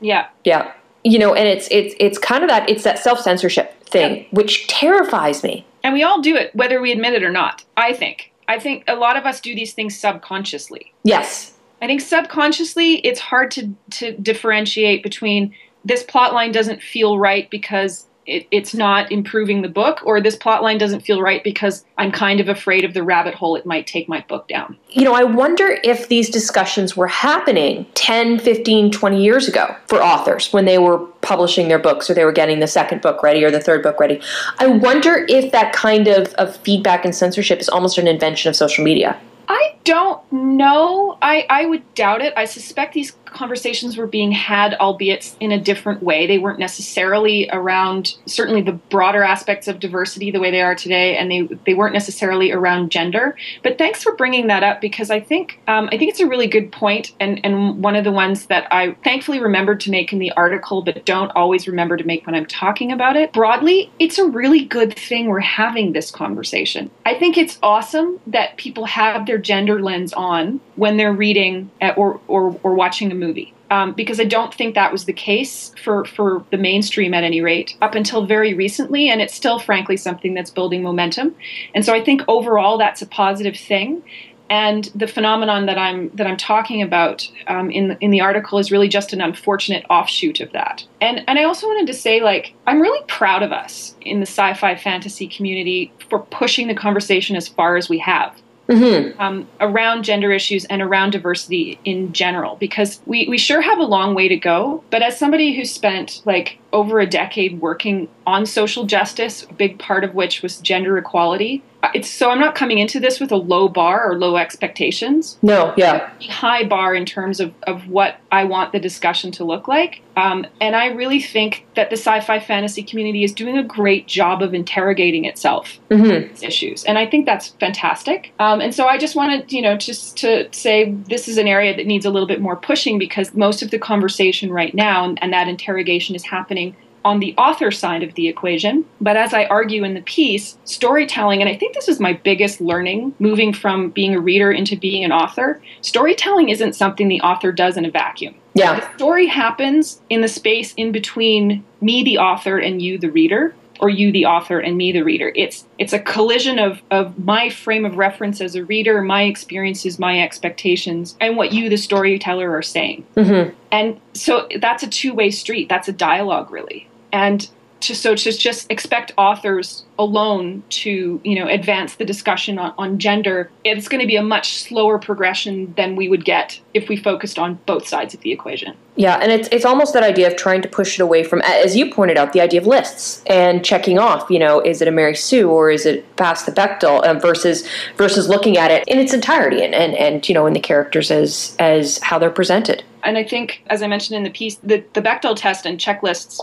Yeah. yeah. You know, and it's it's it's kind of that it's that self-censorship thing Yeah. which terrifies me. And we all do it, whether we admit it or not. I think. I think a lot of us do these things subconsciously. Yes. I think subconsciously, it's hard to to differentiate between this plot line doesn't feel right because it, it's not improving the book, or this plot line doesn't feel right because I'm kind of afraid of the rabbit hole it might take my book down. You know, I wonder if these discussions were happening 10, 15, 20 years ago for authors when they were publishing their books or they were getting the second book ready or the third book ready. I wonder if that kind of, of feedback and censorship is almost an invention of social media. I don't know. I, I would doubt it. I suspect these conversations were being had, albeit in a different way. They weren't necessarily around certainly the broader aspects of diversity the way they are today, and they they weren't necessarily around gender. But thanks for bringing that up because I think um, I think it's a really good point, and and one of the ones that I thankfully remembered to make in the article, but don't always remember to make when I'm talking about it. Broadly, it's a really good thing we're having this conversation. I think it's awesome that people have their gender lens on when they're reading or, or or watching a movie. Um, because I don't think that was the case for, for the mainstream at any rate up until very recently, and it's still, frankly, something that's building momentum. And so I think overall that's a positive thing. And the phenomenon that I'm that I'm talking about um, in in the article is really just an unfortunate offshoot of that. And and I also wanted to say like I'm really proud of us in the sci-fi fantasy community for pushing the conversation as far as we have Mm-hmm. um, around gender issues and around diversity in general because we, we sure have a long way to go but as somebody who spent like over a decade working on social justice a big part of which was gender equality uh, it's so i'm not coming into this with a low bar or low expectations No, yeah. high bar in terms of, of what I want the discussion to look like. Um, and I really think that the sci fi fantasy community is doing a great job of interrogating itself Mm-hmm. these issues. And I think that's fantastic. Um, and so I just wanted, you know, just to say this is an area that needs a little bit more pushing because most of the conversation right now and, and that interrogation is happening on the author side of the equation. But as I argue in the piece, storytelling, and I think this is my biggest learning moving from being a reader into being an author, storytelling isn't something the author does in a vacuum. Yeah. The story happens in the space in between me, the author, and you, the reader or you the author and me the reader it's it's a collision of of my frame of reference as a reader my experiences my expectations and what you the storyteller are saying Mm-hmm. and so that's a two-way street that's a dialogue really and to, so to just expect authors alone to you know advance the discussion on, on gender it's going to be a much slower progression than we would get if we focused on both sides of the equation Yeah, and it's it's almost that idea of trying to push it away from, as you pointed out, the idea of lists and checking off. You know, is it a Mary Sue or is it past the Bechdel Um, versus versus looking at it in its entirety and, and and you know in the characters as as how they're presented. And I think, as I mentioned in the piece, the, the Bechdel test and checklists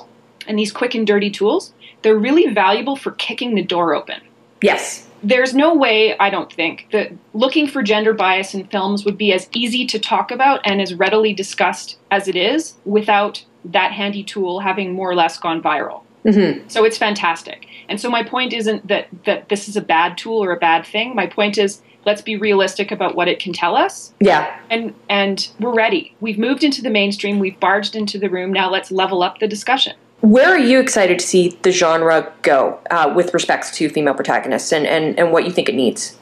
and these quick and dirty tools, they're really valuable for kicking the door open. Yes. There's no way, I don't think, that looking for gender bias in films would be as easy to talk about and as readily discussed as it is without that handy tool having more or less gone viral. Mm-hmm. So it's fantastic. And so my point isn't that, that this is a bad tool or a bad thing. My point is let's be realistic about what it can tell us Yeah. and and we're ready. We've moved into the mainstream. We've barged into the room. Now let's level up the discussion. Where are you excited to see the genre go uh, with respects to female protagonists and, and, and what you think it needs?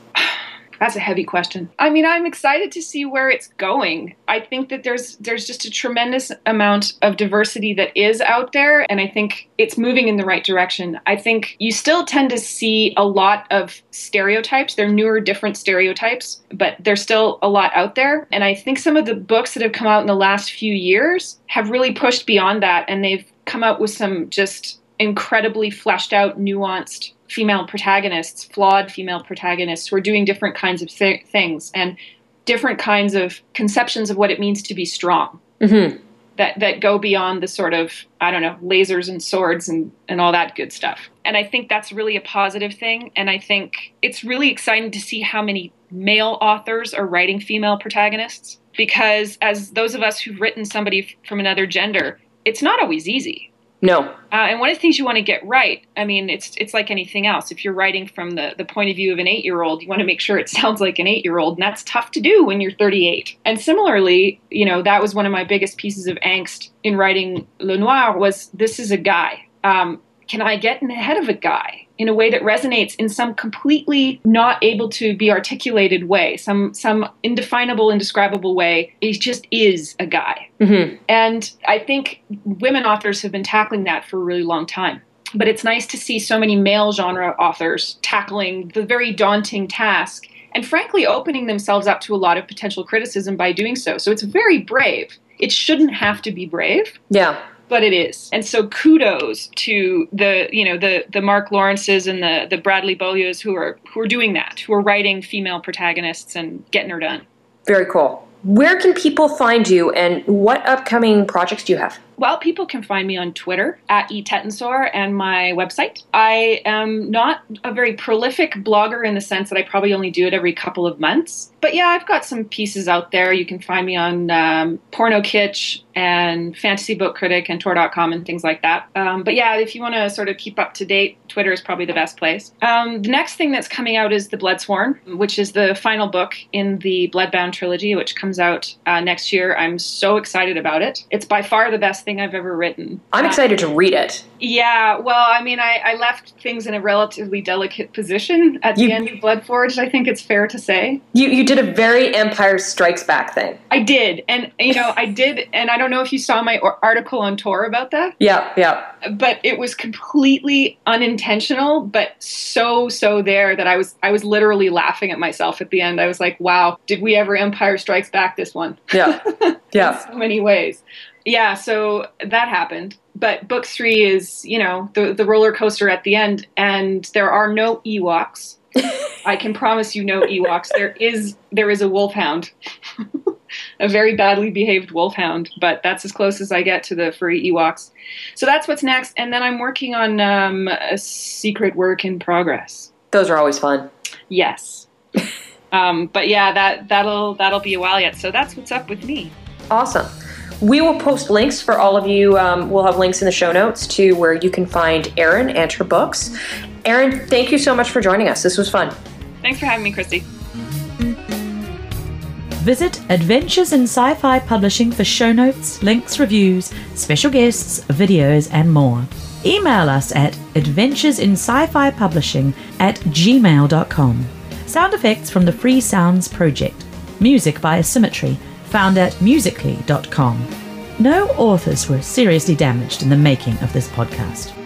That's a heavy question. I mean, I'm excited to see where it's going. I think that there's there's just a tremendous amount of diversity that is out there and I think it's moving in the right direction. I think you still tend to see a lot of stereotypes. They're newer different stereotypes, but there's still a lot out there and I think some of the books that have come out in the last few years have really pushed beyond that and they've come out with some just incredibly fleshed out, nuanced female protagonists, flawed female protagonists who are doing different kinds of th- things and different kinds of conceptions of what it means to be strong Mm-hmm. that, that go beyond the sort of, I don't know, lasers and swords and, and all that good stuff. And I think that's really a positive thing. And I think it's really exciting to see how many male authors are writing female protagonists because as those of us who've written somebody from another gender, it's not always easy. No. Uh, and one of the things you want to get right, I mean, it's it's like anything else. If you're writing from the, the point of view of an eight year old, you want to make sure it sounds like an eight year old, and that's tough to do when you're 38. And similarly, you know, that was one of my biggest pieces of angst in writing Lenoir was this is a guy. Um, can I get in the head of a guy in a way that resonates in some completely not able to be articulated way, some some indefinable, indescribable way? He just is a guy. Mm-hmm. And I think women authors have been tackling that for a really long time. But it's nice to see so many male genre authors tackling the very daunting task and frankly opening themselves up to a lot of potential criticism by doing so. So it's very brave. It shouldn't have to be brave, Yeah. But it is. And so kudos to the, you know, the the Mark Lawrences and the the Bradley Beaulieus who are who are doing that, who are writing female protagonists and getting her done. Very cool. Where can people find you and what upcoming projects do you have? Well, people can find me on Twitter at etetensor and my website. I am not a very prolific blogger in the sense that I probably only do it every couple of months. But yeah, I've got some pieces out there. You can find me on um, Pornokitsch and Fantasy Book Critic and Tor.com and things like that. Um, but yeah, if you want to sort of keep up to date, Twitter is probably the best place. Um, the next thing that's coming out is The Bloodsworn, which is the final book in the Bloodbound trilogy, which comes out uh, next year. I'm so excited about it. It's by far the best thing I've ever written. I'm Uh, excited to read it. yeah, well, I mean, I, I left things in a relatively delicate position at You- the end of Bloodforged. I think it's fair to say You you did a very Empire Strikes Back thing. I did, and you know, I did, and I don't know if you saw my or- article on Tor about that, Yeah, yeah. but it was completely unintentional, but so so there that I was I was literally laughing at myself at the end. I was like, "Wow, did we ever Empire Strikes Back this one?" Yeah. *laughs* Yeah. in so many ways. Yeah, so that happened. But book three is, you know, the the roller coaster at the end, and there are no Ewoks. *laughs* I can promise you no Ewoks. There is there is a wolfhound. *laughs* a very badly behaved wolfhound, but that's as close as I get to the furry Ewoks. So that's what's next, and then I'm working on um, a secret work in progress. Those are always fun. Yes. *laughs* um, but yeah, that that'll that'll be a while yet. So that's what's up with me. Awesome. We will post links for all of you. Um, we'll have links in the show notes to where you can find Erin and her books. Erin, thank you so much for joining us. This was fun. Thanks for having me, Kristi. Visit Adventures in Sci Fi Publishing for show notes, links, reviews, special guests, videos, and more. Email us at adventuresinsci-fi publishing at gmail.com. Sound effects from the Free Sounds Project. Music by Asymmetry, found at musically.com. No authors were seriously damaged in the making of this podcast.